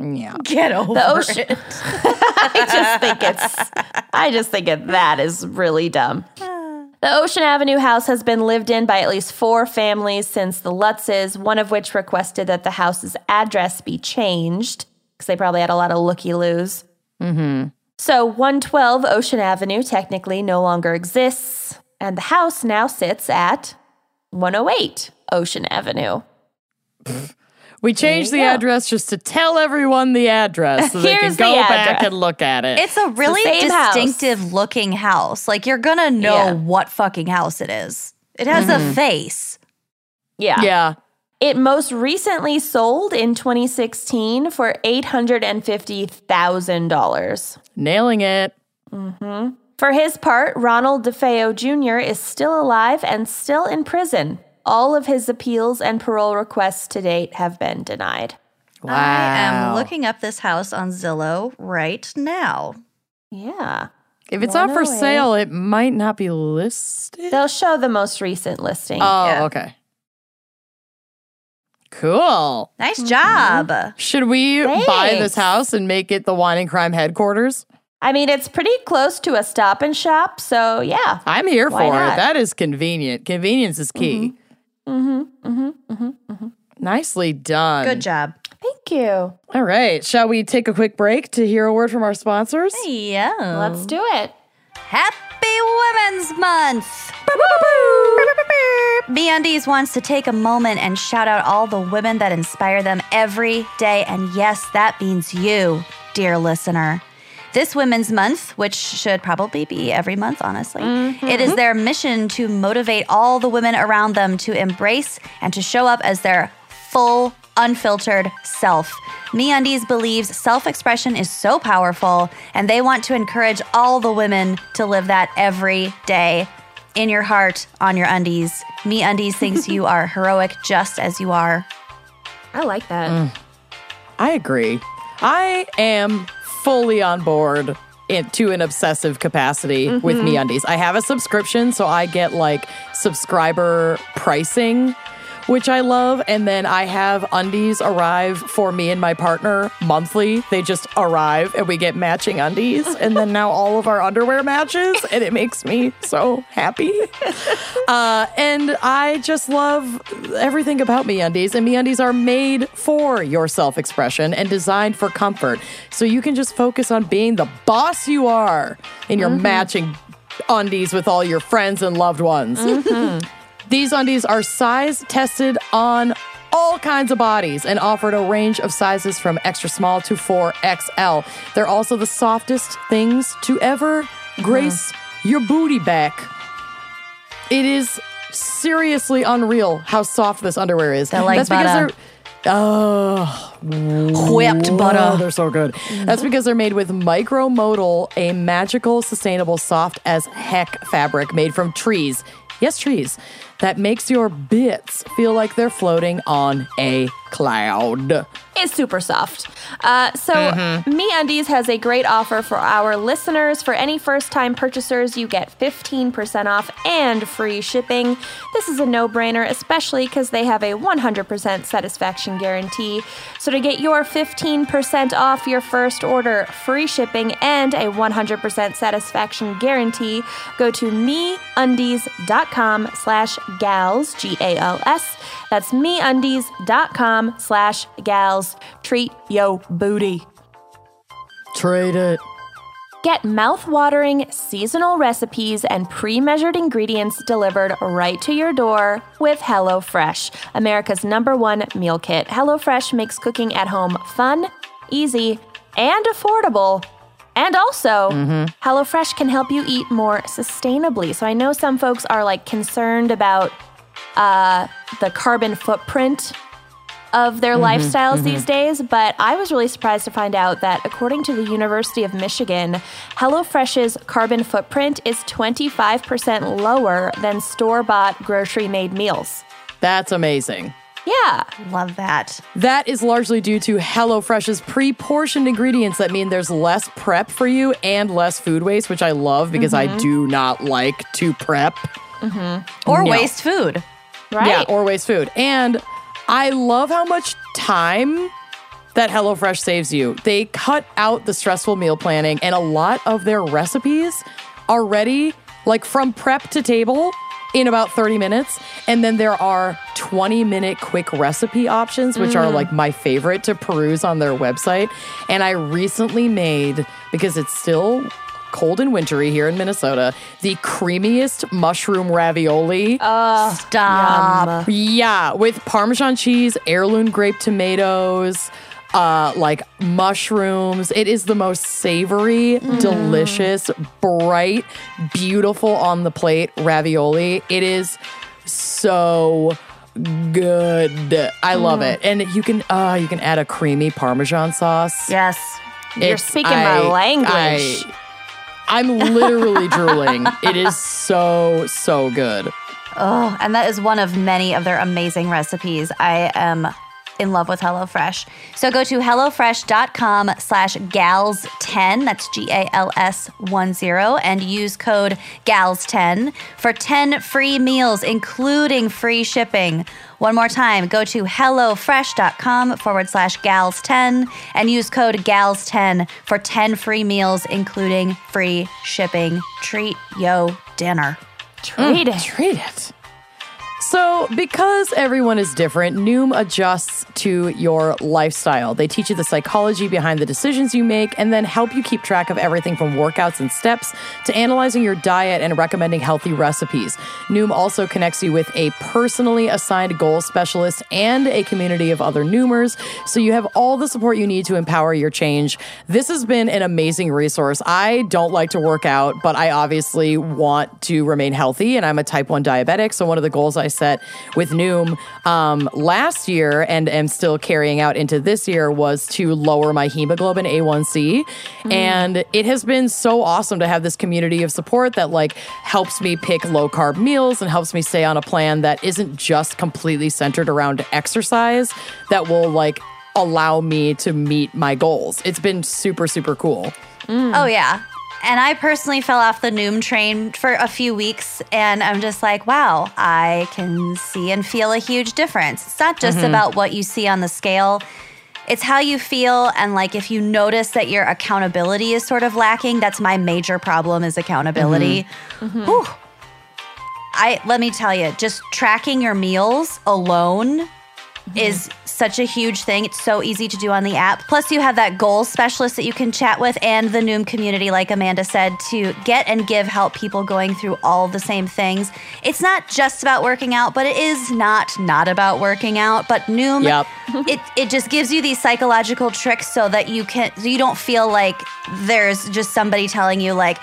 Yeah. Get over The ocean. I just think it's, I just think it, that is really dumb. The Ocean Avenue house has been lived in by at least four families since the Lutzes, one of which requested that the house's address be changed because they probably had a lot of looky loos. Mm-hmm. So 112 Ocean Avenue technically no longer exists, and the house now sits at 108 Ocean Avenue. We changed the go. address just to tell everyone the address so they can Here's the go back and look at it. It's a really same house. distinctive looking house. Like you're gonna know Yeah. what fucking house it is. It has a mm-hmm. face. Yeah. yeah. It most recently sold in 2016 for $850,000. Nailing it. Mm-hmm. For his part, Ronald DeFeo Jr. is still alive and still in prison. All of his appeals and parole requests to date have been denied. Wow. I am looking up this house on Zillow right now. Yeah. If it's not for sale, it might not be listed. They'll show the most recent listing. Oh, Yeah. okay. Cool. Nice job. Should we buy this house and make it the wine and crime headquarters? I mean, it's pretty close to a stop and shop, so yeah. I'm here Why for it. That is convenient. Convenience is key. Mm-hmm, Mm-hmm, mm-hmm, mm-hmm, Nicely done. Good job. Thank you. All right. Shall we take a quick break to hear a word from our sponsors? Yeah. Let's do it. Happy Women's Month! MeUndies wants to take a moment and shout out all the women that inspire them every day. And yes, that means you, dear listener. This Women's Month, which should probably be every month, honestly, mm-hmm. it is their mission to motivate all the women around them to embrace and to show up as their full, unfiltered self. MeUndies believes self-expression is so powerful, and they want to encourage all the women to live that every day. In your heart, on your undies. MeUndies thinks you are heroic just as you are. I like that. Mm. I agree. I am fully on board in, to an obsessive capacity with mm-hmm. MeUndies. I have a subscription, so I get like subscriber pricing, which I love. And then I have undies arrive for me and my partner monthly. They just arrive and we get matching undies. and then now all of our underwear matches, and it makes me so happy. Uh, and I just love everything about me undies. And me undies are made for your self-expression and designed for comfort. So you can just focus on being the boss you are in your matching undies with all your friends and loved ones. These undies are size tested on all kinds of bodies and offered a range of sizes from extra small to 4XL. They're also the softest things to ever grace uh-huh. your booty back. It is seriously unreal how soft this underwear is. They're like That's because they're oh Whipped Oh, butter. they're so good. That's because they're made with micromodal, a magical, sustainable, soft as heck fabric made from trees. Yes, trees. That makes your bits feel like they're floating on a cloud. It's super soft. Uh, so, Me Undies has a great offer for our listeners. For any first time purchasers, you get 15% off and free shipping. This is a no brainer, especially because they have a 100% satisfaction guarantee. So, to get your 15% off your first order, free shipping, and a 100% satisfaction guarantee, go to meundies.com slash gals, G A L S. That's meundies.com slash gals. Treat yo booty. Trade it. Get mouth-watering seasonal recipes and pre-measured ingredients delivered right to your door with HelloFresh, America's number one meal kit. HelloFresh makes cooking at home fun, easy, and affordable. And also, mm-hmm. HelloFresh can help you eat more sustainably. So I know some folks are like concerned about uh, the carbon footprint of their mm-hmm. lifestyles mm-hmm. these days, but I was really surprised to find out that according to the University of Michigan, HelloFresh's carbon footprint is 25% lower than store bought grocery made meals. That's amazing. Yeah. Love that. That is largely due to HelloFresh's pre portioned ingredients that mean there's less prep for you and less food waste, which I love because I mm-hmm. do not like to prep. Mm-hmm. Or No. waste food. Right. Yeah, or waste food. And I love how much time that HelloFresh saves you. They cut out the stressful meal planning, and a lot of their recipes are ready, like from prep to table, in about 30 minutes. And then there are 20 minute quick recipe options, which are mm. like my favorite to peruse on their website. And I recently made, because it's still cold and wintry here in Minnesota, the creamiest mushroom ravioli. Oh, Stop. Yeah, with Parmesan cheese, heirloom grape tomatoes, uh, like mushrooms. It is the most savory, delicious, bright, beautiful on the plate ravioli. It is so good. I love it. And you can uh you can add a creamy Parmesan sauce. Yes. You're It's- speaking my language. I, I'm literally drooling. It is so, so good. Oh, and that is one of many of their amazing recipes. I am in love with HelloFresh. So go to HelloFresh.com slash gals10, that's G-A-L-S 10, and use code GALS10 for 10 free meals, including free shipping. One more time, go to HelloFresh.com forward slash gals10 and use code GALS10 for 10 free meals, including free shipping. Treat yo dinner. Treat mm. it. Treat it. So, because everyone is different, Noom adjusts to your lifestyle. They teach you the psychology behind the decisions you make and then help you keep track of everything from workouts and steps to analyzing your diet and recommending healthy recipes. Noom also connects you with a personally assigned goal specialist and a community of other Noomers, so you have all the support you need to empower your change. This has been an amazing resource. I don't like to work out, but I obviously want to remain healthy, and I'm a type 1 diabetic. So, one of the goals I set with Noom um, last year and am still carrying out into this year was to lower my hemoglobin A1C. And it has been so awesome to have this community of support that like helps me pick low carb meals and helps me stay on a plan that isn't just completely centered around exercise that will like allow me to meet my goals. It's been super, super cool. Oh yeah. And I personally fell off the Noom train for a few weeks, and I'm just like, wow, I can see and feel a huge difference. It's not just mm-hmm. about what you see on the scale, it's how you feel. And like, if you notice that your accountability is sort of lacking, that's my major problem is accountability. Mm-hmm. Mm-hmm. Whew. I let me tell you, just tracking your meals alone is such a huge thing. It's so easy to do on the app. Plus, you have that goal specialist that you can chat with and the Noom community, like Amanda said, to get and give help people going through all the same things. It's not just about working out, but it is not not about working out. But Noom, Yep. it it just gives you these psychological tricks so that you can so you don't feel like there's just somebody telling you like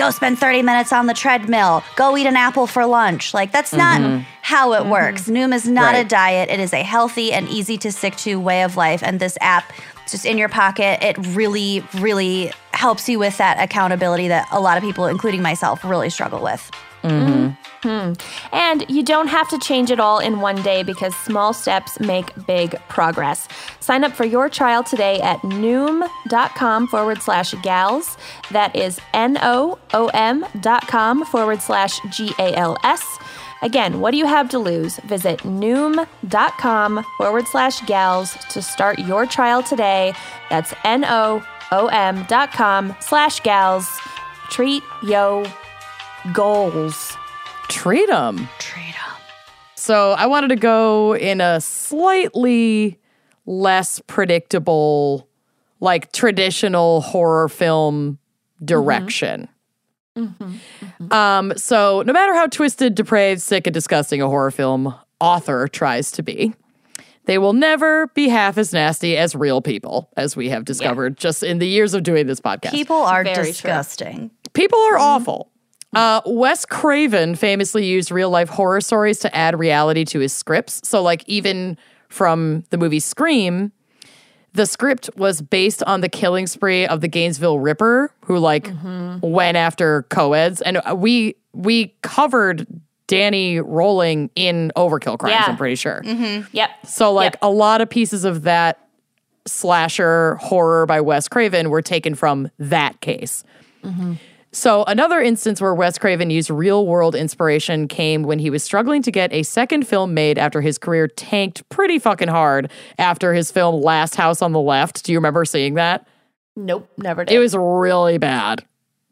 go spend 30 minutes on the treadmill go eat an apple for lunch. Like that's not mm-hmm. how it mm-hmm. works. Noom is not a diet. It is a healthy and easy to stick to way of life and this app just in your pocket it really really helps you with that accountability that a lot of people including myself really struggle with mm-hmm. Hmm. And you don't have to change it all in one day because small steps make big progress. Sign up for your trial today at noom.com forward slash gals. That is N O O M dot com forward slash G A L S. Again, what do you have to lose? Visit noom.com forward slash gals to start your trial today. That's N O O M dot com slash gals. Treat yo goals. Treat them. Treat them. So I wanted to go in a slightly less predictable, like traditional horror film mm-hmm. direction. Mm-hmm. Mm-hmm. Um, so no matter how twisted, depraved, sick, and disgusting a horror film author tries to be, they will never be half as nasty as real people, as we have discovered just in the years of doing this podcast. People are Very true. disgusting. People are awful. Uh, Wes Craven famously used real life horror stories to add reality to his scripts. So, like, even from the movie Scream, the script was based on the killing spree of the Gainesville Ripper, who like went after co-eds, and uh, we we covered Danny Rolling in Overkill Crimes. Yeah. I'm pretty sure. Yep. So, like, Yep. a lot of pieces of that slasher horror by Wes Craven were taken from that case. So, another instance where Wes Craven used real world inspiration came when he was struggling to get a second film made after his career tanked pretty fucking hard after his film Last House on the Left. Do you remember seeing that? Nope, never did. It was really bad.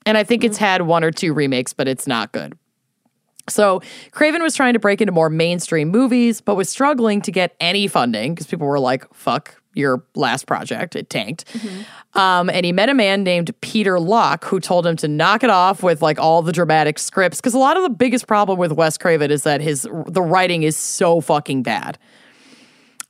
And I think it's mm-hmm. had one or two remakes, but it's not good. So Craven was trying to break into more mainstream movies, but was struggling to get any funding because people were like, fuck your last project. It tanked. Um, and he met a man named Peter Locke who told him to knock it off with like all the dramatic scripts. Because a lot of the biggest problem with Wes Craven is that his the writing is so fucking bad.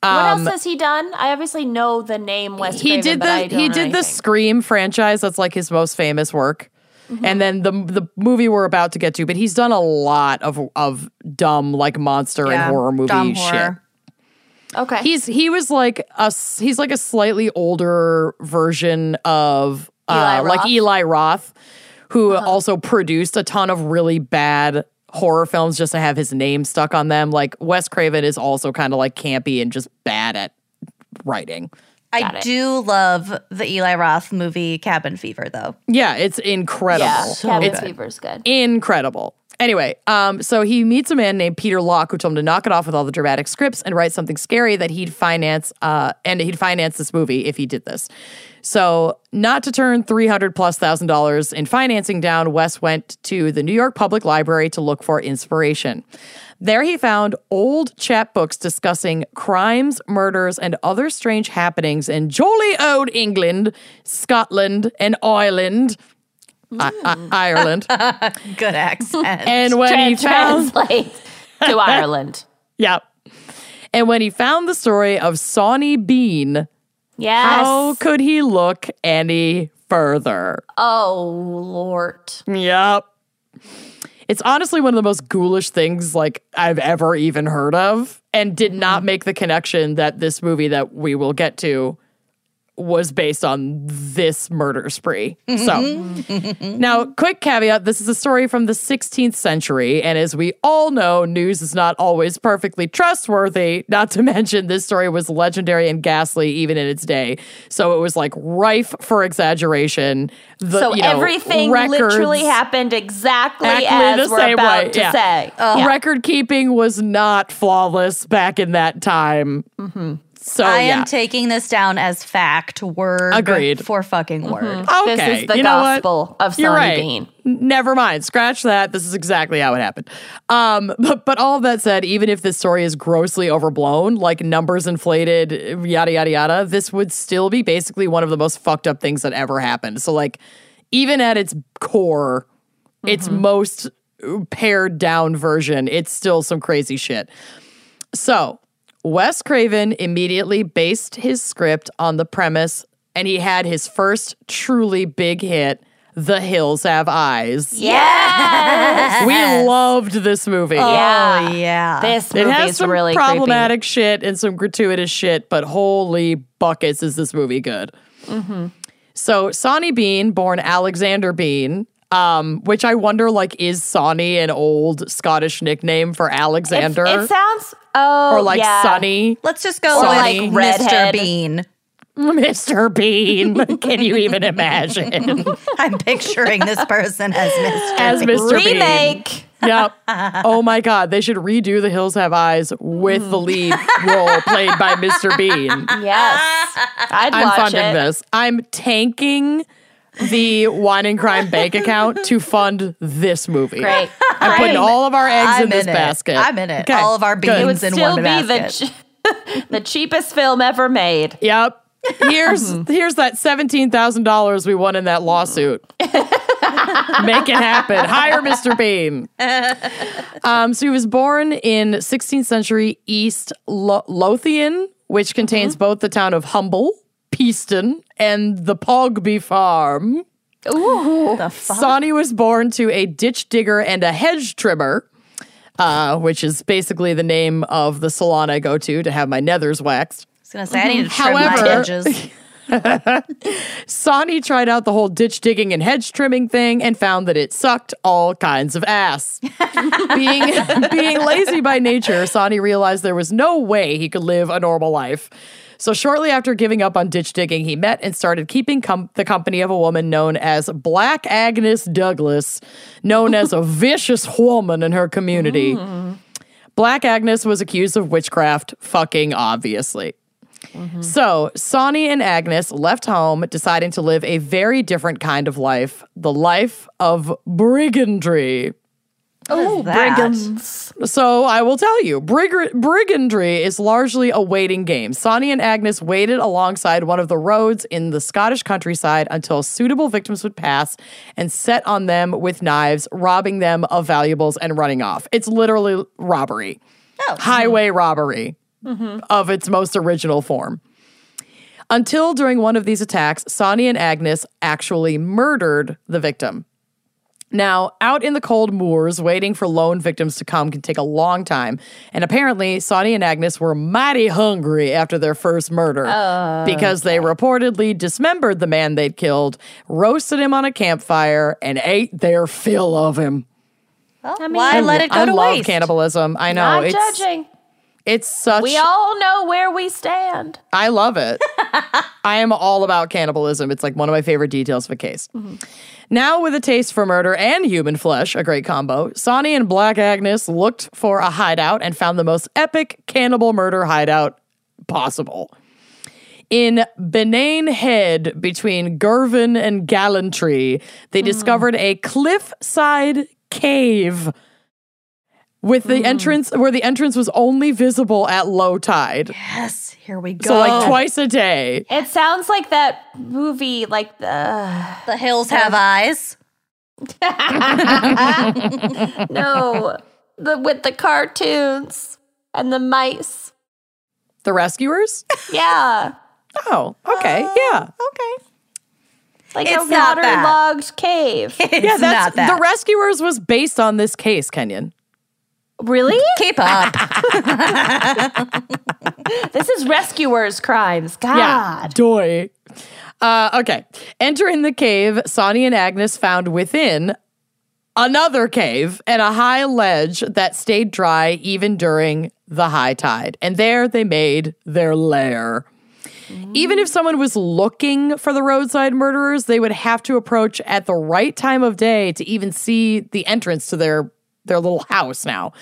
what else has he done? I obviously know the name Wes um, he Craven, did the he did the. Scream franchise. That's like his most famous work. Mm-hmm. And then the the movie we're about to get to, but he's done a lot of of dumb like monster and horror movie shit. horror. Okay. He's he was like a s- he's like a slightly older version of uh, Eli like Roth? Uh-huh. Eli Roth, who also produced a ton of really bad horror films just to have his name stuck on them. Like Wes Craven is also kind of like campy and just bad at writing. Got I it. do love the Eli Roth movie Cabin Fever, though. Yeah, it's incredible. yeah, Cabin It's Fever's good. incredible. Anyway, um, so he meets a man named Peter Locke who told him to knock it off with all the dramatic scripts and write something scary that he'd finance, uh, and he'd finance this movie if he did this. So, not to turn three hundred plus thousand dollars in financing down, Wes went to the New York Public Library to look for inspiration. There, he found old chapbooks discussing crimes, murders, and other strange happenings in jolly old England, Scotland, and Ireland. I- I- hmm. Ireland. Good accent. And when he found, translate to Ireland. Yep. and when he found the story of Sawney Bean, Yes. how could he look any further? oh Lord. Yep. It's honestly one of the most ghoulish things like I've ever even heard of, and did not mm-hmm. make the connection that this movie that we will get to was based on this murder spree. So, now, quick caveat this is a story from the 16th century. And as we all know, news is not always perfectly trustworthy. Not to mention, this story was legendary and ghastly even in its day. So, it was like rife for exaggeration. The, So you know, everything records- literally happened exactly, Exactly as we're about way, to yeah. say. Yeah. Record keeping was not flawless back in that time. Mm-hmm. So, I yeah. am taking this down as fact, word Agreed. for fucking word. Okay. This is the you know what? gospel of You're Sonny right. Bean. Never mind. Scratch that. This is exactly how it happened. Um, but but all that said, even if this story is grossly overblown, like numbers inflated, yada yada yada, this would still be basically one of the most fucked up things that ever happened. So like, even at its core, its most pared down version, it's still some crazy shit. So, Wes Craven immediately based his script on the premise, and he had his first truly big hit, The Hills Have Eyes. Yes. We loved this movie. Yeah. Oh, yeah. This It movie has is some really problematic shit and some gratuitous shit, but holy buckets is this movie good. Mm-hmm. So, Sonny Bean, born Alexander Bean, Um, which I wonder, like, is Sonny an old Scottish nickname for It, Alexander? it sounds oh or like yeah. Sonny, Let's just go Or with like Mr. Bean. Mr. Bean. Can you even imagine? I'm picturing this person as Mr. As Bean. Mr. Bean. remake. Yep. Oh my God. They should redo The Hills Have Eyes with the lead role played by Mr. Bean. Yes, I'd I'm watch funding it. this. I'm tanking the wine and crime bank account to fund this movie. Great. I'm putting all of our eggs I'm in this in it. basket. I'm in it. Okay, All of our good. It would beans in still one be the basket. ch- the cheapest film ever made. Yep. Here's here's that seventeen thousand dollars we won in that lawsuit. Make it happen. Hire Mr. Bean. Um, so he was born in 16th century East Lo- Lothian, which contains both the town of Humbie, Peaston, and the Pogby Farm. Ooh, the fuck? Sonny was born to a ditch digger and a hedge trimmer, uh, which is basically the name of the salon I go to to have my nethers waxed. I was gonna say I need to trim However- my edges. Sonny tried out the whole ditch digging and hedge trimming thing and found that it sucked all kinds of ass. being being lazy by nature, Sonny realized there was no way he could live a normal life. So shortly after giving up on ditch digging, he met and started keeping com- the company of a woman known as Black Agnes Douglas, known as a vicious woman in her community. Mm. Black Agnes was accused of witchcraft, fucking obviously. Mm-hmm. So, Sonny and Agnes left home, deciding to live a very different kind of life the life of brigandry. oh, brigands. So, I will tell you brig- brigandry is largely a waiting game. Sonny and Agnes waited alongside one of the roads in the Scottish countryside until suitable victims would pass and set on them with knives, robbing them of valuables and running off. It's literally robbery, Oh. highway robbery Mm-hmm. of its most original form. Until during one of these attacks, Sonny and Agnes actually murdered the victim. Now, out in the cold moors, waiting for lone victims to come can take a long time. And apparently, Sonny and Agnes were mighty hungry after their first murder uh, because they reportedly dismembered the man they'd killed, roasted him on a campfire, and ate their fill of him. Well, why let it go I to love waste? cannibalism. I know. Not it's, judging. It's such. We all know where we stand. I love it. I am all about cannibalism. It's like one of my favorite details of a case. Mm-hmm. Now, with a taste for murder and human flesh, a great combo, Sonny and Black Agnes looked for a hideout and found the most epic cannibal murder hideout possible. In Bennane Head, between Girvan and Ballantrae, they mm. discovered a cliffside cave with the mm. entrance where the entrance was only visible at low tide. Yes, here we go. So like twice a day. It sounds like that movie, like the the hills have eyes. no, the with the cartoons and the mice. The rescuers? Yeah, Oh, okay. Uh, yeah. Okay. like It's a waterlogged cave. It's Yeah, that's not that. The Rescuers was based on this case, Kenyon. Really? Keep up. This is rescuers' crimes. God. Yeah. Doy. Uh, okay. Entering the cave, Sonny and Agnes found within another cave and a high ledge that stayed dry even during the high tide. And there they made their lair. Even if someone was looking for the roadside murderers, they would have to approach at the right time of day to even see the entrance to their their little house now.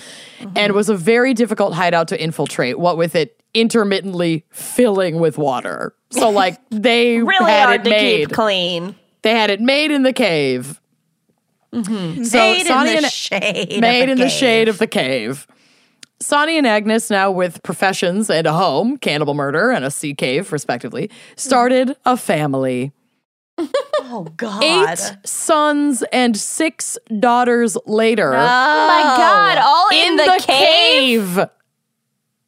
And it was a very difficult hideout to infiltrate, what with it intermittently filling with water. So like they Really had hard it to made. keep clean. They had it made in the cave. Mm-hmm. So made Sonny in the and- shade. made in the the shade cave. of the cave. Sonny and Agnes, now with professions and a home, cannibal murder and a sea cave, respectively, started a family. Oh God. Eight sons and six daughters later. Oh my God! All in, the, cave. cave.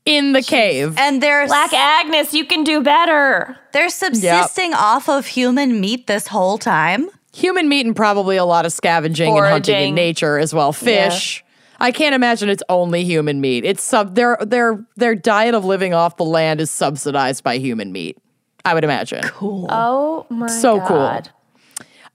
In the cave. And they're Black Agnes, you can do better. they're subsisting off of human meat this whole time. Human meat and probably a lot of scavenging and hunting in nature as well. Fish. I can't imagine it's only human meat. It's sub their their their diet of living off the land is subsidized by human meat. I would imagine. Cool. Oh my So cool.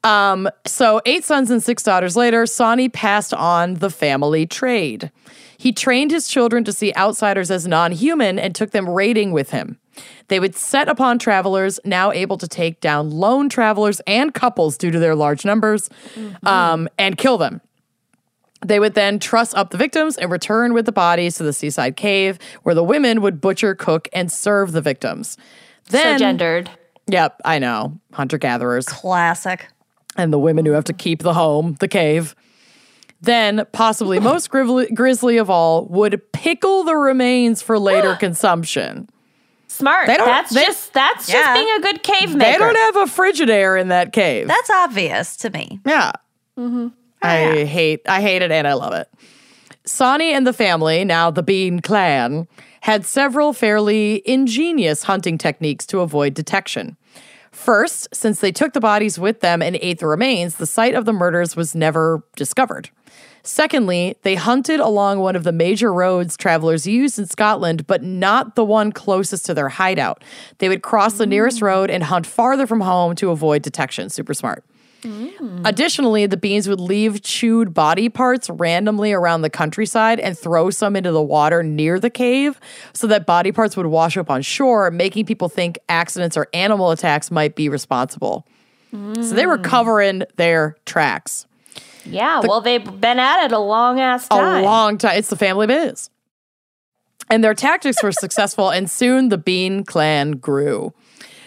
Um, so eight sons and six daughters later, Sonny passed on the family trade. He trained his children to see outsiders as non-human and took them raiding with him. They would set upon travelers, now able to take down lone travelers and couples due to their large numbers, um, and kill them. They would then truss up the victims and return with the bodies to the seaside cave, where the women would butcher, cook, and serve the victims. Then, so gendered. Yep, I know. Hunter gatherers Classic. and the women who have to keep the home, the cave. Then, possibly most grisly, grisly of all, would pickle the remains for later consumption. Smart. They don't- that's they- just that's Yeah. just being a good cave maker. They don't have a Frigidaire in that cave. That's obvious to me. Yeah. Mm-hmm. Oh, I hate I hate it and I love it. Sonny and the family, now the Bean clan, had several fairly ingenious hunting techniques to avoid detection. First, since they took the bodies with them and ate the remains, the site of the murders was never discovered. Secondly, they hunted along one of the major roads travelers used in Scotland, but not the one closest to their hideout. They would cross the nearest mm. road and hunt farther from home to avoid detection. Super smart. Mm. Additionally, the beans would leave chewed body parts randomly around the countryside and throw some into the water near the cave so that body parts would wash up on shore, making people think accidents or animal attacks might be responsible. So they were mm. covering their tracks. yeah, well, they've been at it a long ass time. A long time. It's the family biz. And their tactics were successful, and soon the Bean clan grew.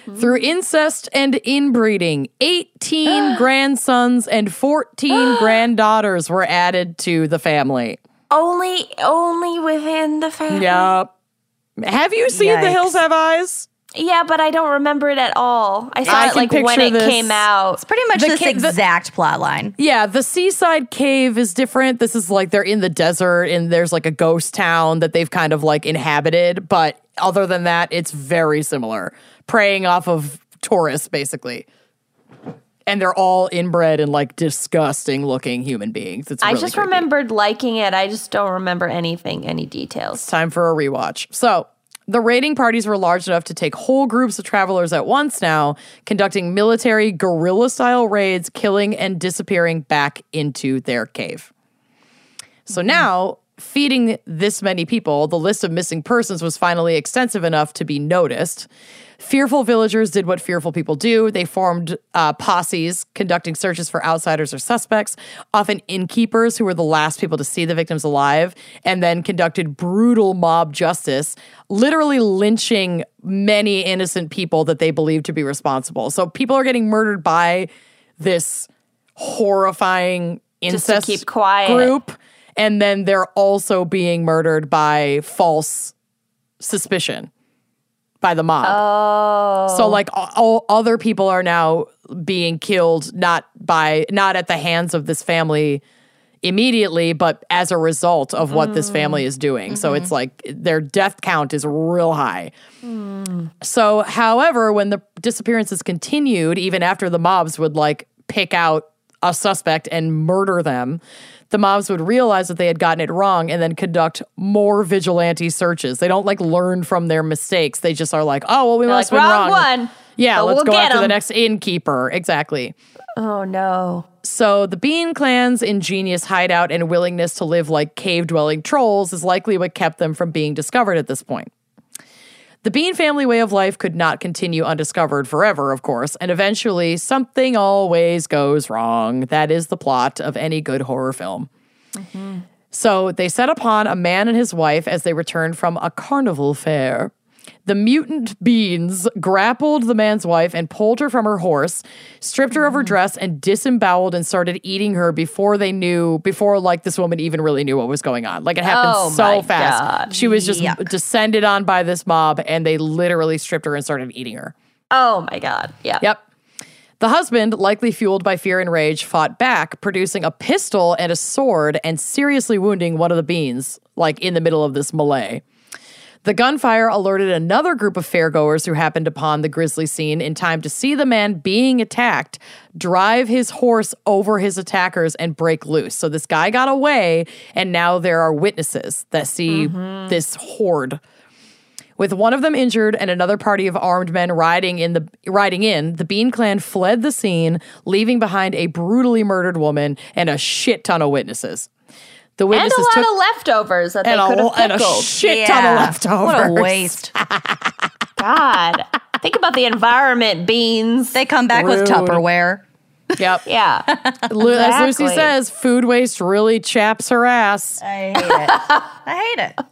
Mm-hmm. Through incest and inbreeding, 18 grandsons and 14 granddaughters were added to the family. only, only within the family. Yep. Have you seen The Hills Have Eyes? Yeah, but I don't remember it at all. I saw I it like when it this. came out. It's pretty much The this ca- the- exact plot line. Yeah, the seaside cave is different. This is like they're in the desert and there's like a ghost town that they've kind of like inhabited. But other than that, it's very similar, preying off of tourists basically. And they're all inbred and like disgusting looking human beings. It's I just creepy. remembered liking it. I just don't remember anything, any details. time for a rewatch. So, the raiding parties were large enough to take whole groups of travelers at once now, conducting military guerrilla style raids, killing and disappearing back into their cave. So mm-hmm. now, feeding this many people, the list of missing persons was finally extensive enough to be noticed. Fearful villagers did what fearful people do. They formed uh, posses, conducting searches for outsiders or suspects, often innkeepers who were the last people to see the victims alive, and then conducted brutal mob justice, literally lynching many innocent people that they believed to be responsible. So people are getting murdered by this horrifying to incest keep quiet. group, and then they're also being murdered by false suspicion by the mob. Oh. So like all, all other people are now being killed not by not at the hands of this family immediately but as a result of what this family is doing. So mm-hmm. it's like their death count is real high. Hmm. So however when the disappearances continued even after the mobs would like pick out a suspect and murder them, the mobs would realize that they had gotten it wrong and then conduct more vigilante searches. They don't like learn from their mistakes. They just are like, oh, well, we They're must like, have been "Wrong wrong. one, Yeah, let's we'll go after the next innkeeper. Exactly. oh no. So the Bean clan's ingenious hideout and willingness to live like cave dwelling trolls is likely what kept them from being discovered at this point. The Bean family way of life could not continue undiscovered forever, of course, and eventually something always goes wrong. That is the plot of any good horror film. Mm-hmm. So they set upon a man and his wife as they returned from a carnival fair. The mutant beans grappled the man's wife and pulled her from her horse, stripped her of her dress, and disemboweled and started eating her before they knew, before like this woman even really knew what was going on. Like it happened Oh so fast. God. She was just Yuck. descended on by this mob and they literally stripped her and started eating her. Oh my god. Yeah. Yep. The husband, likely fueled by fear and rage, fought back, producing a pistol and a sword and seriously wounding one of the beans, like in the middle of this melee. The gunfire alerted another group of fairgoers who happened upon the grisly scene in time to see the man being attacked, drive his horse over his attackers, and break loose. So this guy got away, and now there are witnesses that see mm-hmm. this horde. With one of them injured and another party of armed men riding in the riding in, the Bean Clan fled the scene, leaving behind a brutally murdered woman and a shit ton of witnesses. The And a lot took of leftovers that they could a, have and a pickled. shit ton of leftovers. What a waste. God. Think about the environment, beans. They come back with Tupperware. Yep. yeah. Lu- As Lucy says, food waste really chaps her ass. I hate it. I hate it.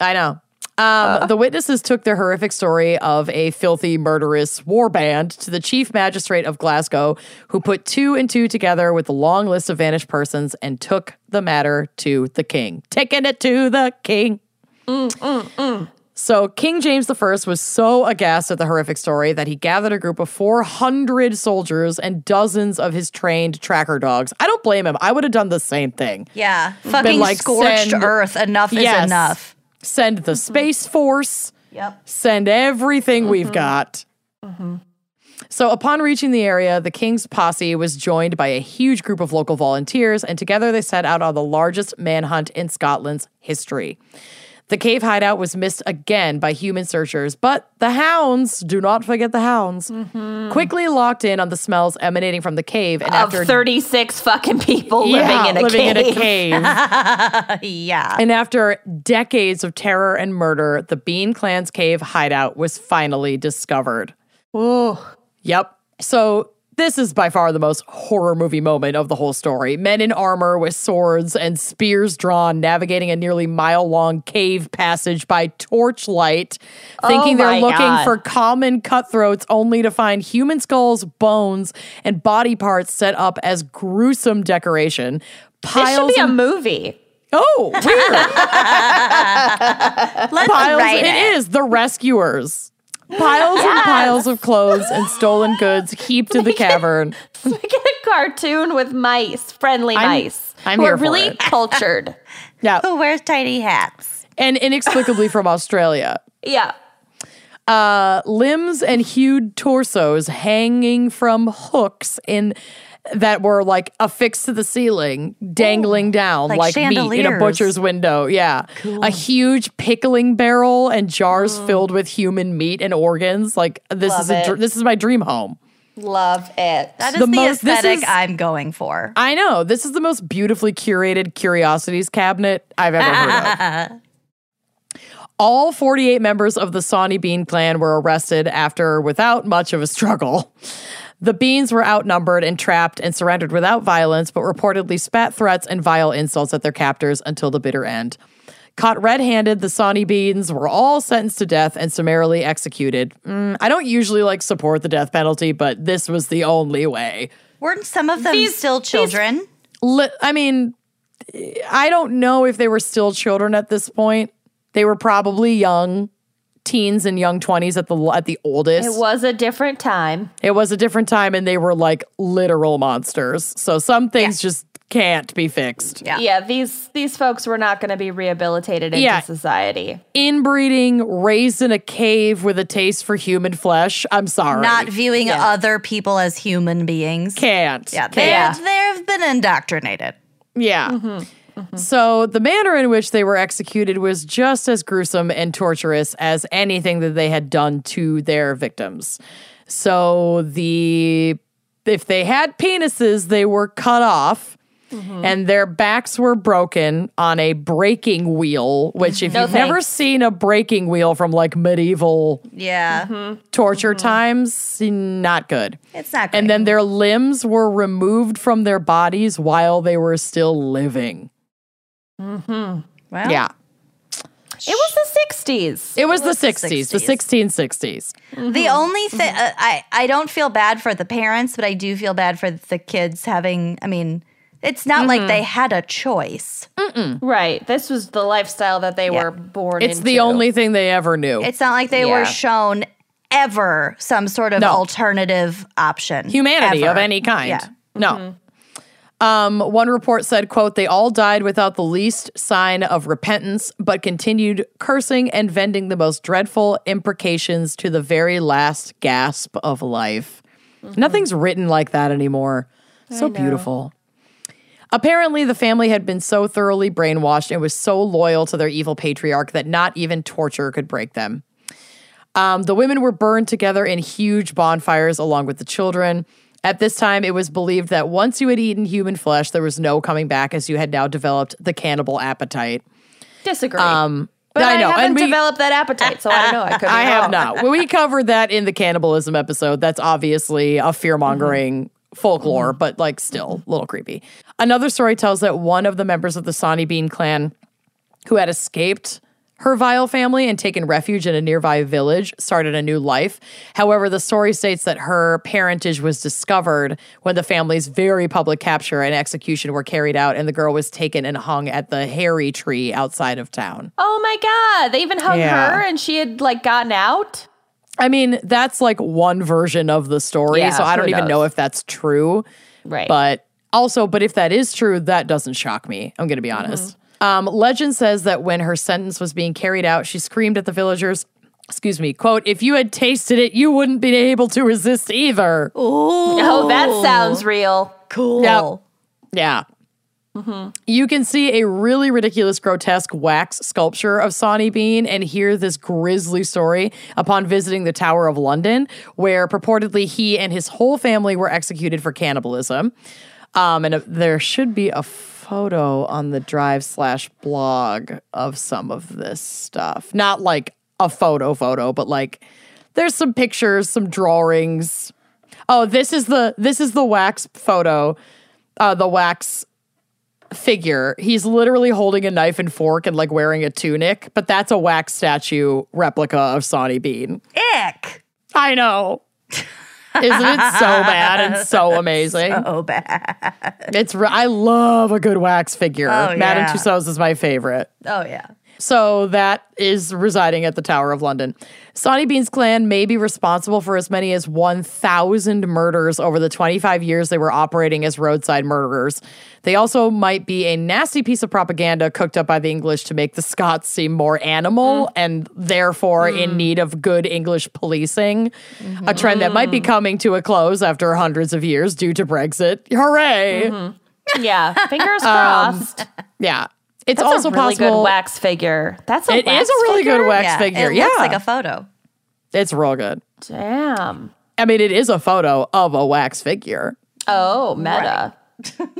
I know. Um, uh. the witnesses took their horrific story of a filthy, murderous war band to the chief magistrate of Glasgow, who put two and two together with a long list of vanished persons and took the matter to the king. Taking it to the king. Mm, mm, mm. So King James I was so aghast at the horrific story that he gathered a group of 400 soldiers and dozens of his trained tracker dogs. I don't blame him. I would have done the same thing. Yeah. Fucking like, scorched earth. Enough is Yes. enough. Send the mm-hmm. Space Force. Yep. Send everything we've mm-hmm. got. Mm-hmm. So, upon reaching the area, the king's posse was joined by a huge group of local volunteers, and together they set out on the largest manhunt in Scotland's history. The cave hideout was missed again by human searchers, but the hounds, do not forget the hounds, mm-hmm. quickly locked in on the smells emanating from the cave. And Of after 36 fucking people Yeah, living in a living cave. in a cave. Yeah. And after decades of terror and murder, the Bean Clan's cave hideout was finally discovered. Yep. So this is by far the most horror movie moment of the whole story. Men in armor with swords and spears drawn, navigating a nearly mile long cave passage by torchlight, oh thinking they're looking God. for common cutthroats only to find human skulls, bones, and body parts set up as gruesome decoration. This should Piles be a movie. Oh, weird. Let's piles. write it is the rescuers. Piles and piles of clothes and stolen goods heaped in the cavern. Make it a cartoon with mice, friendly I'm- mice. I'm who here are for really it. cultured. Yeah, Who wears tiny hats? and inexplicably from Australia. Yeah. Uh, limbs and hued torsos hanging from hooks in that were like affixed to the ceiling, dangling down like like, meat in a butcher's window. Yeah, a huge pickling barrel and jars filled with human meat and organs. Like this Love is a, it. this is my dream home. Love it. That is The the, most- aesthetic is- I'm going for. I know. This is the most beautifully curated curiosities cabinet I've ever heard of. All 48 members of the Sawney Bean clan were arrested after, without much of a struggle. The Beans were outnumbered and trapped and surrendered without violence, but reportedly spat threats and vile insults at their captors until the bitter end. Caught red handed, the Sawney Beans were all sentenced to death and summarily executed. Mm, I don't usually like support the death penalty, but this was the only way. Weren't some of them These- still children? Li- I mean, I don't know if they were still children at this point. They were probably young, teens and young twenties at the at the oldest. It was a different time. It was a different time, and they were like literal monsters. So some things just can't be fixed. Yeah. Yeah, these these folks were not going to be rehabilitated into Yeah. society. Inbreeding, raised in a cave with a taste for human flesh. I'm sorry, Not viewing Yeah. other people as human beings. can't. Yeah, Can't. they Yeah. they've been indoctrinated. Yeah. Mm-hmm. Mm-hmm. So the manner in which they were executed was just as gruesome and torturous as anything that they had done to their victims. So the if they had penises, they were cut off. Mm-hmm. And their backs were broken on a breaking wheel, which, if No you've never seen a breaking wheel from like medieval Yeah, mm-hmm. torture times, not good. it's not. Great. And then their limbs were removed from their bodies while they were still living. Mm-hmm. well, Yeah. It was the 60s. It was, was the the 60s, the 60s. 1660s. The only thing mm-hmm. uh, I I don't feel bad for the parents, but I do feel bad for the kids having. I mean, it's not like mm-hmm. they had a choice. Right. This was the lifestyle that they Yeah. were born into. It's the only thing they ever knew. It's not like they Yeah. were shown ever some sort of No. alternative option. Humanity of any kind. Yeah. No. Um, one report said, quote, they all died without the least sign of repentance, but continued cursing and venting the most dreadful imprecations to the very last gasp of life. Nothing's written like that anymore. So beautiful. Apparently, the family had been so thoroughly brainwashed and was so loyal to their evil patriarch that not even torture could break them. Um, the women were burned together in huge bonfires along with the children. At this time, it was believed that once you had eaten human flesh, there was no coming back as you had now developed the cannibal appetite. Disagree. Um, but I, I know, haven't and we- developed that appetite, so I don't know. I could. I have not. We covered that in the cannibalism episode. That's obviously a fear mongering folklore, but like still a little creepy. Another story tells that one of the members of the Sonny Bean clan who had escaped her vile family and taken refuge in a nearby village started a new life. However, the story states that her parentage was discovered when the family's very public capture and execution were carried out, and the girl was taken and hung at the Hairy tree outside of town. Oh my god! They even hung Yeah. her, and she had like gotten out. I mean, that's like one version of the story. Yeah, so I don't even knows? know if that's true. Right. But also, but if that is true, that doesn't shock me. I'm going to be honest. Um, legend says that when her sentence was being carried out, she screamed at the villagers, excuse me, quote, if you had tasted it, you wouldn't be able to resist either. oh, that sounds real. Cool. Yep. Yeah. You can see a really ridiculous, grotesque wax sculpture of Sonny Bean and hear this grisly story upon visiting the Tower of London, where purportedly he and his whole family were executed for cannibalism. Um, and uh, there should be a photo on the drive slash blog of some of this stuff. Not like a photo photo, but like there's some pictures, some drawings. Oh, this is the this is the wax photo, uh, the wax figure. He's literally holding a knife and fork and like wearing a tunic, but that's a wax statue replica of Sonny Bean. Ick. I know. Isn't it so bad and so amazing? So bad. It's I love a good wax figure. Oh, Madame yeah. Tussauds is my favorite. Oh, yeah. So that is residing at the Tower of London. Sonny Bean's clan may be responsible for as many as 1,000 murders over the 25 years they were operating as roadside murderers. They also might be a nasty piece of propaganda cooked up by the English to make the Scots seem more animal mm. and therefore in mm. need of good English policing. A trend that might be mm-hmm. coming to a close after hundreds of years due to Brexit. Hooray! Mm-hmm. Yeah, fingers um, crossed. Yeah. It's That's also a really possible. good wax figure. That's a It wax is a really figure? good wax yeah. figure. It yeah. looks like a photo. It's real good. Damn. I mean, it is a photo of a wax figure. Oh, meta.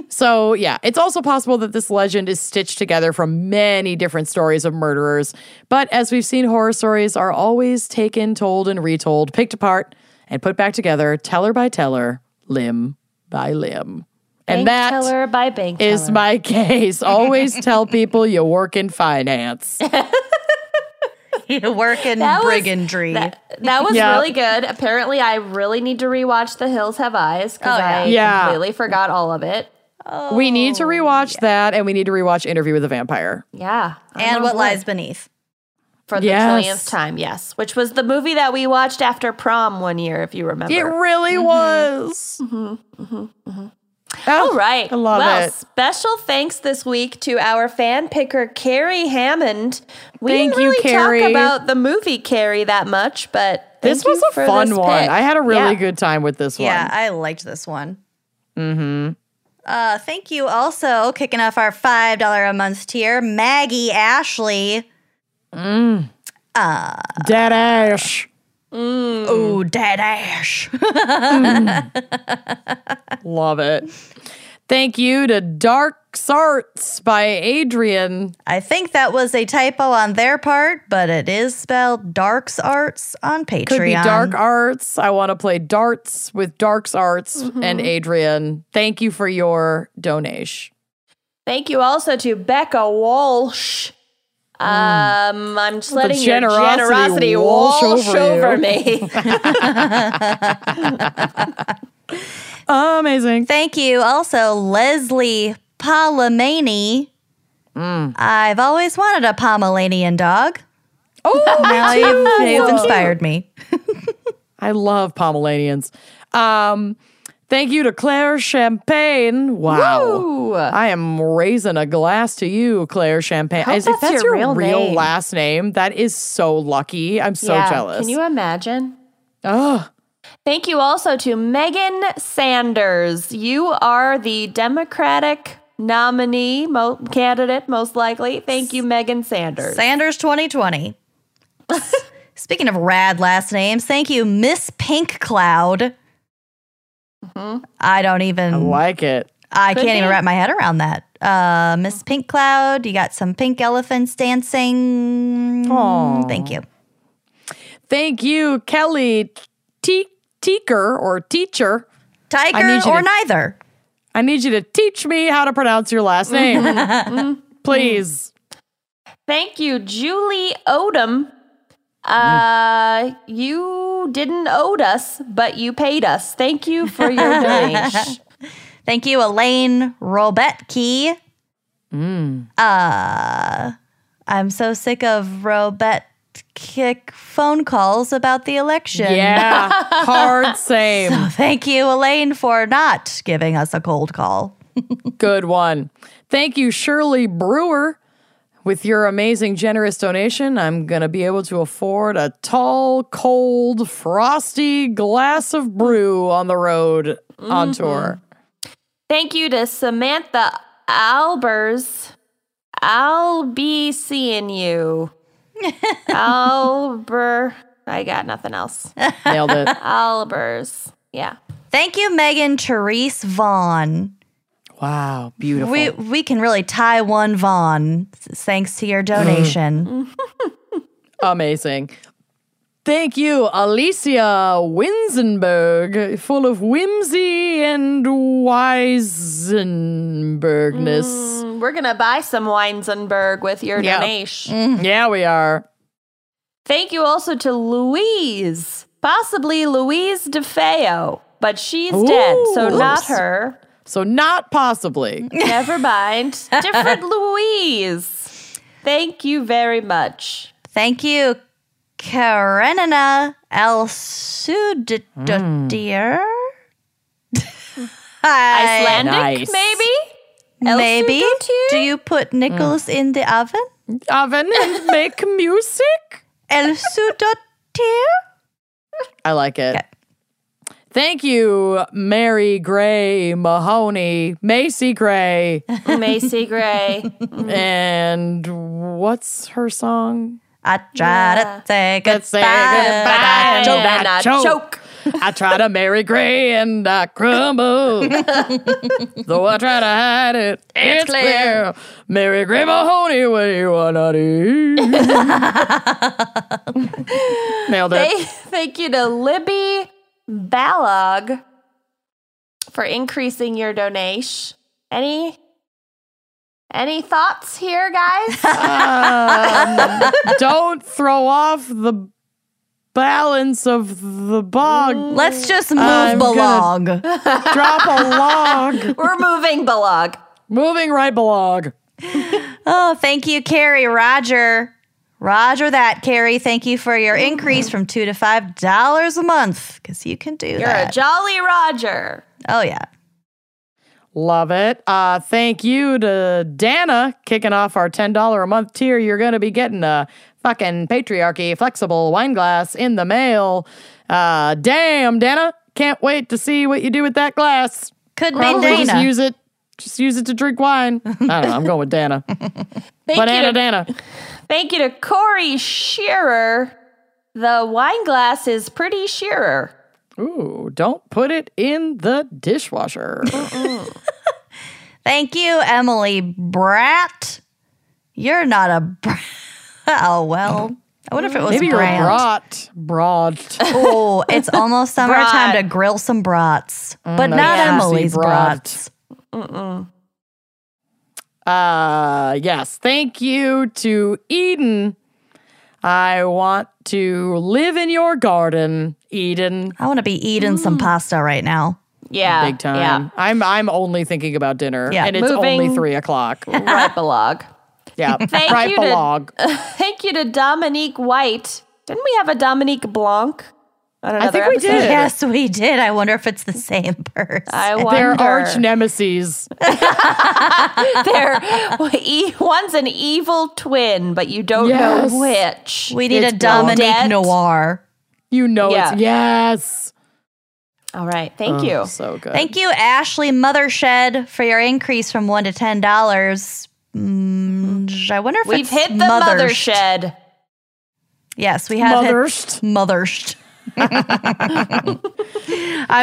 So, yeah, it's also possible that this legend is stitched together from many different stories of murderers. But as we've seen, horror stories are always taken, told, and retold, picked apart, and put back together, teller by teller, limb by limb. And Bank that teller by bank is teller. my case. Always tell people you work in finance. You work in That was- brigandry. That, that was Yeah. really good. Apparently, I really need to rewatch The Hills Have Eyes because Oh, yeah. I Yeah. completely forgot all of it. we need to oh, rewatch that, and we need to rewatch Interview with a Vampire. Yeah. I'm and what lies beneath. For the Yes. trillionth time, yes. Which was the movie that we watched after prom one year, if you remember. It really mm-hmm. was. Mm-hmm. Mm-hmm. All right. I love well, it. special thanks this week to our fan picker, Carrie Hammond. We Thank didn't you, really Carrie. talk about the movie Carrie that much, but thank This was you a for fun one. pick. I had a really Yeah. good time with this one. Yeah. I liked this one. Mm-hmm. Uh, thank you also kicking off our five dollar a month tier, Maggie Ashley. Mm. Uh, Dead ash. Mm. Ooh, dead ash. Love it. Thank you to Dark Arts by Adrian. I think that was a typo on their part, but it is spelled Darks Arts on Patreon. Could be Dark Arts. I want to play darts with Darks Arts mm-hmm. and Adrian. Thank you for your donation. Thank you also to Becca Walsh. Um, I'm just letting your generosity generosity walsh wash over over, you. me. Amazing. Thank you also, Leslie Palomani. I've always wanted a Pomeranian dog. Oh, Now you've, you've inspired me. I love Pomeranians. Um, thank you to Claire Champagne. Wow. Ooh. I am raising a glass to you, Claire Champagne. Hope As if that's that's your your, real real, name. last name, that is so lucky. I'm so Yeah, jealous. Can you imagine? oh, Thank you also to Megan Sanders. You are the Democratic nominee mo- candidate, most likely. Thank you, Megan Sanders. Sanders 2020. Speaking of rad last names, thank you, Miss Pink Cloud. I don't even. I like it. I Could can't even wrap my head around that. Uh, Miss Pink Cloud, you got some pink elephants dancing. Aw. Thank you. Thank you, Kelly Te- Teaker or teacher. Tiger or to- neither. I need you to teach me how to pronounce your last name. Please. Thank you, Julie Odom. Uh, you didn't owe us, but you paid us. Thank you for your donation. Thank you, Elaine Robetke. Mm. Uh, I'm so sick of Robet kick phone calls about the election. Yeah. Hard same. Thank you, Elaine, for not giving us a cold call. Good one. Thank you, Shirley Brewer. With your amazing, generous donation, I'm going to be able to afford a tall, cold, frosty glass of brew on the road on mm-hmm. tour. Thank you to Samantha Albers. I'll be seeing you. Alber. I got nothing else. Nailed it. Albers. Yeah. Thank you, Megan Therese Vaughn. Wow. Beautiful. We we can really tie one Vaughn thanks to your donation. Amazing. Thank you, Alicia Winzenberg, full of whimsy and wisenbergness. Mm, We're going to buy some Weinzenberg with your Yeah. donation. Yeah, we are. Thank you also to Louise, possibly Louise DeFeo, but she's dead, so Ooh. not her. So, not possibly. Never mind. Different Louise. Thank you very much. Thank you, Karenina El Sudotir. Hi. Icelandic, Nice. maybe? El Maybe. Sudotir? Do you put nickels in the oven? Oven and make music? El Sudotir? I like it. Okay. Thank you, Mary Gray Mahoney, Macy Gray. Macy Gray. and what's her song? I try Yeah. to say Let's say goodbye. goodbye. And I choke. choke. I try to marry Gray and I crumble. Though I try to hide it, it's, clear. clear. Mary Gray Mahoney, what do you wanna do? Nailed it. Thank, thank you to Libby Balog for increasing your donation. Any any thoughts here, guys? Um, don't throw off the balance of the bog. Let's just move I'm belong. Drop a log. We're moving Balog. Moving right belong. Oh, thank you, Carrie. Roger. Roger that, Carrie. Thank you for your increase from two to five dollars a month. Because you can do that. You're a jolly Roger. oh yeah. Love it. Uh, thank you to Dana kicking off our $10 a month tier. You're going to be getting a fucking patriarchy flexible wine glass in the mail. Uh, damn, Dana. Can't wait to see what you do with that glass. Could be Probably just Dana. use it. Just use it to drink wine. I don't know. I'm going with Dana. Thank Banana you Dana. Thank you to Corey Shearer. The wine glass is pretty shearer. Ooh, don't put it in the dishwasher. Thank you, Emily Brat. You're not a brat. Oh well. I wonder if it was Maybe you're a Brant. brat. Brat. Oh, it's almost summertime Brat. to grill some brats, but mm, nice not juicy Emily's brat. brats. Uh yes. Thank you to Eden. I want to live in your garden, Eden. I want to be eating some pasta right now. Yeah. Big time. Yeah. I'm I'm only thinking about dinner. Yeah. And it's Moving- only three o'clock. Right, Balog. Yeah. Thank right you to- belong. Thank you to Dominique White. Didn't we have a Dominique Blanc? On another think we episode? did. Yes, we did. I wonder if it's the same person. I wonder. They're arch nemesis. They're one's an evil twin, but you don't Yes. know which. we need It's a Dominique Blanc. Noir. You know Yeah. it's yes. All right, thank Oh, you. So good. Thank you, Ashley Mothershed, for your increase from one to ten dollars. Mm, I wonder if We've it's hit the Mothershed. mother shed. Yes, we have hit- Mothershed. mothershed. I'm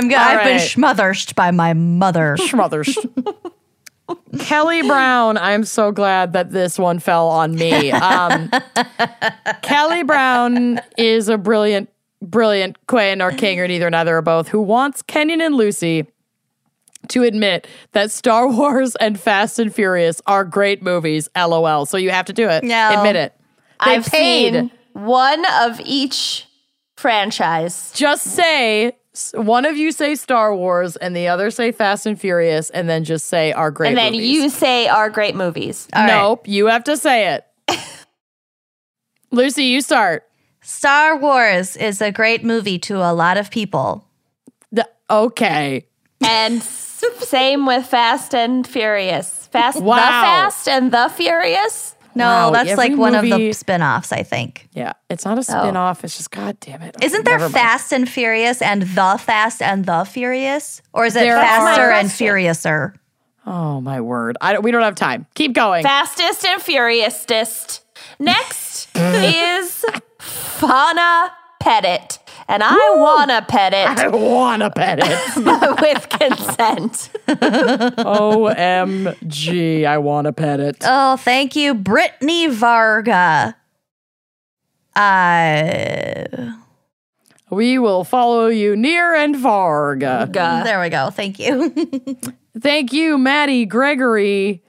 go- I've been right. schmothershed by my mother. Smothers. Kelly Brown, I'm so glad that this one fell on me. Um, Kelly Brown is a brilliant, brilliant queen or king or neither, neither or both, who wants Kenyon and Lucy to admit that Star Wars and Fast and Furious are great movies. LOL. So you have to do it. No. Admit it. They I've paid. seen one of each franchise. Just say one of you say Star Wars and the other say Fast and Furious, and then just say our great. And then movies. you say are great movies. All right. nope, you have to say it. Lucy, you start. Star Wars is a great movie to a lot of people. The- okay. And same with Fast and Furious. Fast Wow. the Fast and the Furious. No, Wow, that's every like one of the spin-offs, I think. Yeah, it's not a spin-off. It's just God damn it. Isn't there Never mind. Fast and Furious and The Fast and The Furious? Or is it There Faster and question. Furiouser? Oh my word! I don't, we don't have time. Keep going. Fastest and Furiousest. Next is Fauna Pettit. And I wanna pet it I wanna pet it. with consent. Omg! I wanna pet it. Oh, thank you, Brittany Varga. Uh, We will follow you near and far. Gah. there we go. Thank you. Thank you, Maddie Gregory.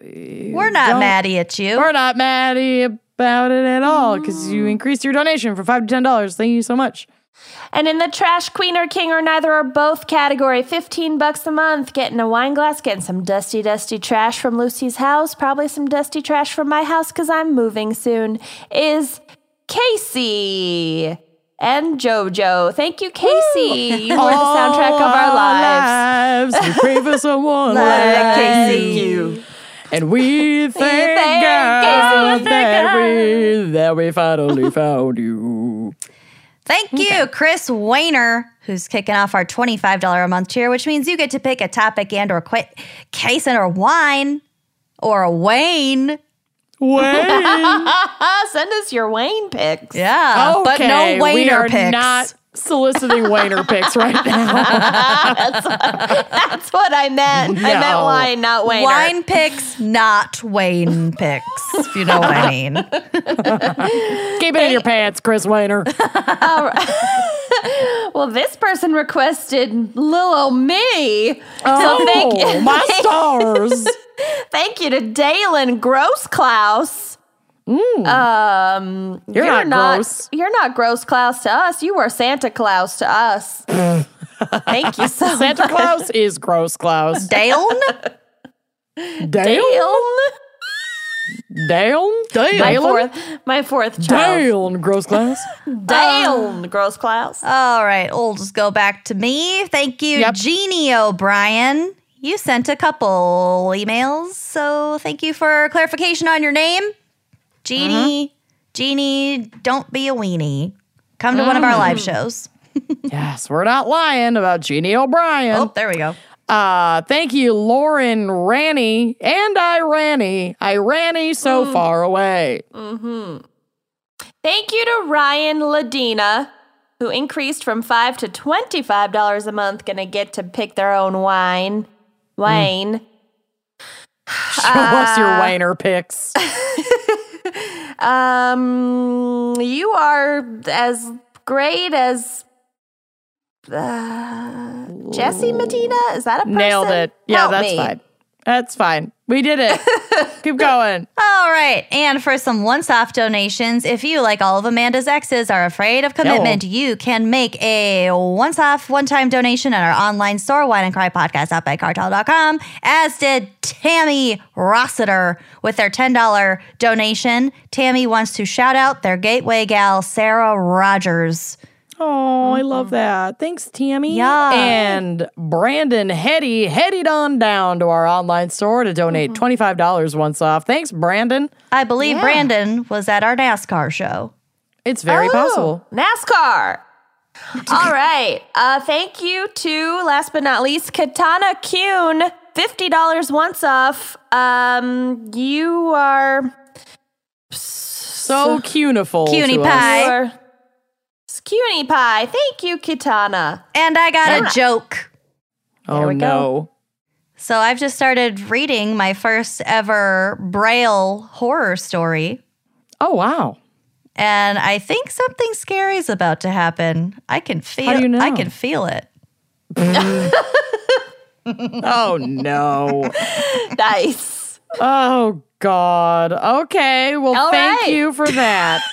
We're not Don't- mad at you. We're not mad about it at all because you mm. increased your donation from five to ten dollars. Thank you so much. And in the trash queen or king or neither or both category, 15 bucks a month, getting a wine glass, getting some dusty, dusty trash from Lucy's house, probably some dusty trash from my house because I'm moving soon, is Casey and JoJo. Thank you, Casey. You were the soundtrack of our lives. lives. We pray for someone Like like Casey. You. And we thank thank God Casey, that God. we, that we finally found you. Thank you, Chris Wayner, who's kicking off our $25 a month tier, which means you get to pick a topic and or quit case and or wine or a Wayne. Wayne. Send us your Wayne pics. Yeah, but no Wayner we are picks. not soliciting Wayner picks right now. That's what I meant. I meant wine, not Wayne. Wine picks, not Wayne picks, if you know what I mean. Keep it in your pants, Chris Wayner. Well, this person requested little me. Oh, thank- my stars. Thank you to Dalen Grossklaus. Um, You're not gross. You're not gross Klaus to us. You were Santa Claus to us. Thank you so Santa much. Claus is gross Klaus. Dale? Dale? Dale. Dale? My fourth, my fourth child. Dale, gross Klaus. Dale Gross Klaus. All right, we'll just go back to me. Thank you, Yep. Jeannie O'Brien. You sent a couple emails, so thank you for clarification on your name. Jeannie, uh-huh. Jeannie, don't be a weenie. Come to one of our mm. live shows. Yes, we're not lying about Jeannie O'Brien. Oh, there we go. Uh, thank you, Lauren Ranny and I Ranny. I Ranny so mm. far away. Mm-hmm. Thank you to Ryan Ladina, who increased from five to twenty-five dollars a month. Gonna get to pick their own wine. Mm. Wine. Show us your uh, Wayner picks. Um, you are as great as uh, Jesse Medina. Is that a person? Nailed it. Yeah, Help that's me. fine. That's fine. We did it. Keep going. All right. And for some once off donations, if you, like all of Amanda's exes, are afraid of commitment, you can make a once off, one time donation at our online store, wine and crime podcast.bycartel.com, as did Tammy Rossiter with their $10 donation. Tammy wants to shout out their gateway gal, Sarah Rogers. Oh, I love that. Thanks, Tammy. Yeah. And Brandon Hetty headed on down to our online store to donate $25 once off. Thanks, Brandon. I believe Brandon was at our NASCAR show. It's very Oh, possible. NASCAR. All right. Uh, thank you to last but not least Katana Kuhn. Fifty dollars once off. Um, you are So cuniful. Cuny to us. pie. Or Scuny pie. Thank you, Kitana. And I got Yeah. a joke. Oh we go. no. So I've just started reading my first ever Braille horror story. Oh wow. And I think something scary is about to happen. I can feel do you know? I can feel it. Oh no. Nice. oh God. Okay. Well, All thank right. you for that.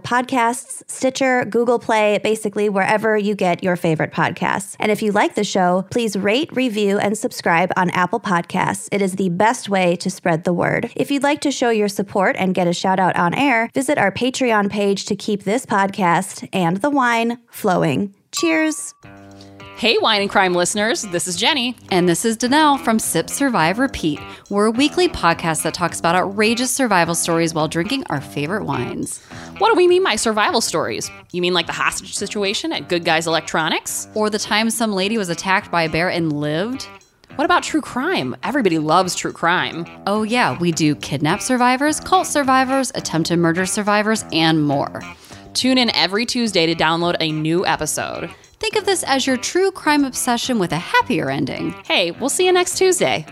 Podcasts, Stitcher, Google Play, basically wherever you get your favorite podcasts. And if you like the show, please rate, review, and subscribe on Apple Podcasts. It is the best way to spread the word. If you'd like to show your support and get a shout out on air, visit our Patreon page to keep this podcast and the wine flowing. Cheers. Hey, Wine and Crime listeners, this is Jenny. And this is Danelle from Sip Survive Repeat. We're a weekly podcast that talks about outrageous survival stories while drinking our favorite wines. What do we mean by survival stories? You mean like the hostage situation at Good Guys Electronics? Or the time some lady was attacked by a bear and lived. What about true crime? Everybody loves true crime. Oh, yeah, we do kidnap survivors, cult survivors, attempted murder survivors, and more. Tune in every Tuesday to download a new episode. Think of this as your true crime obsession with a happier ending. Hey, we'll see you next Tuesday.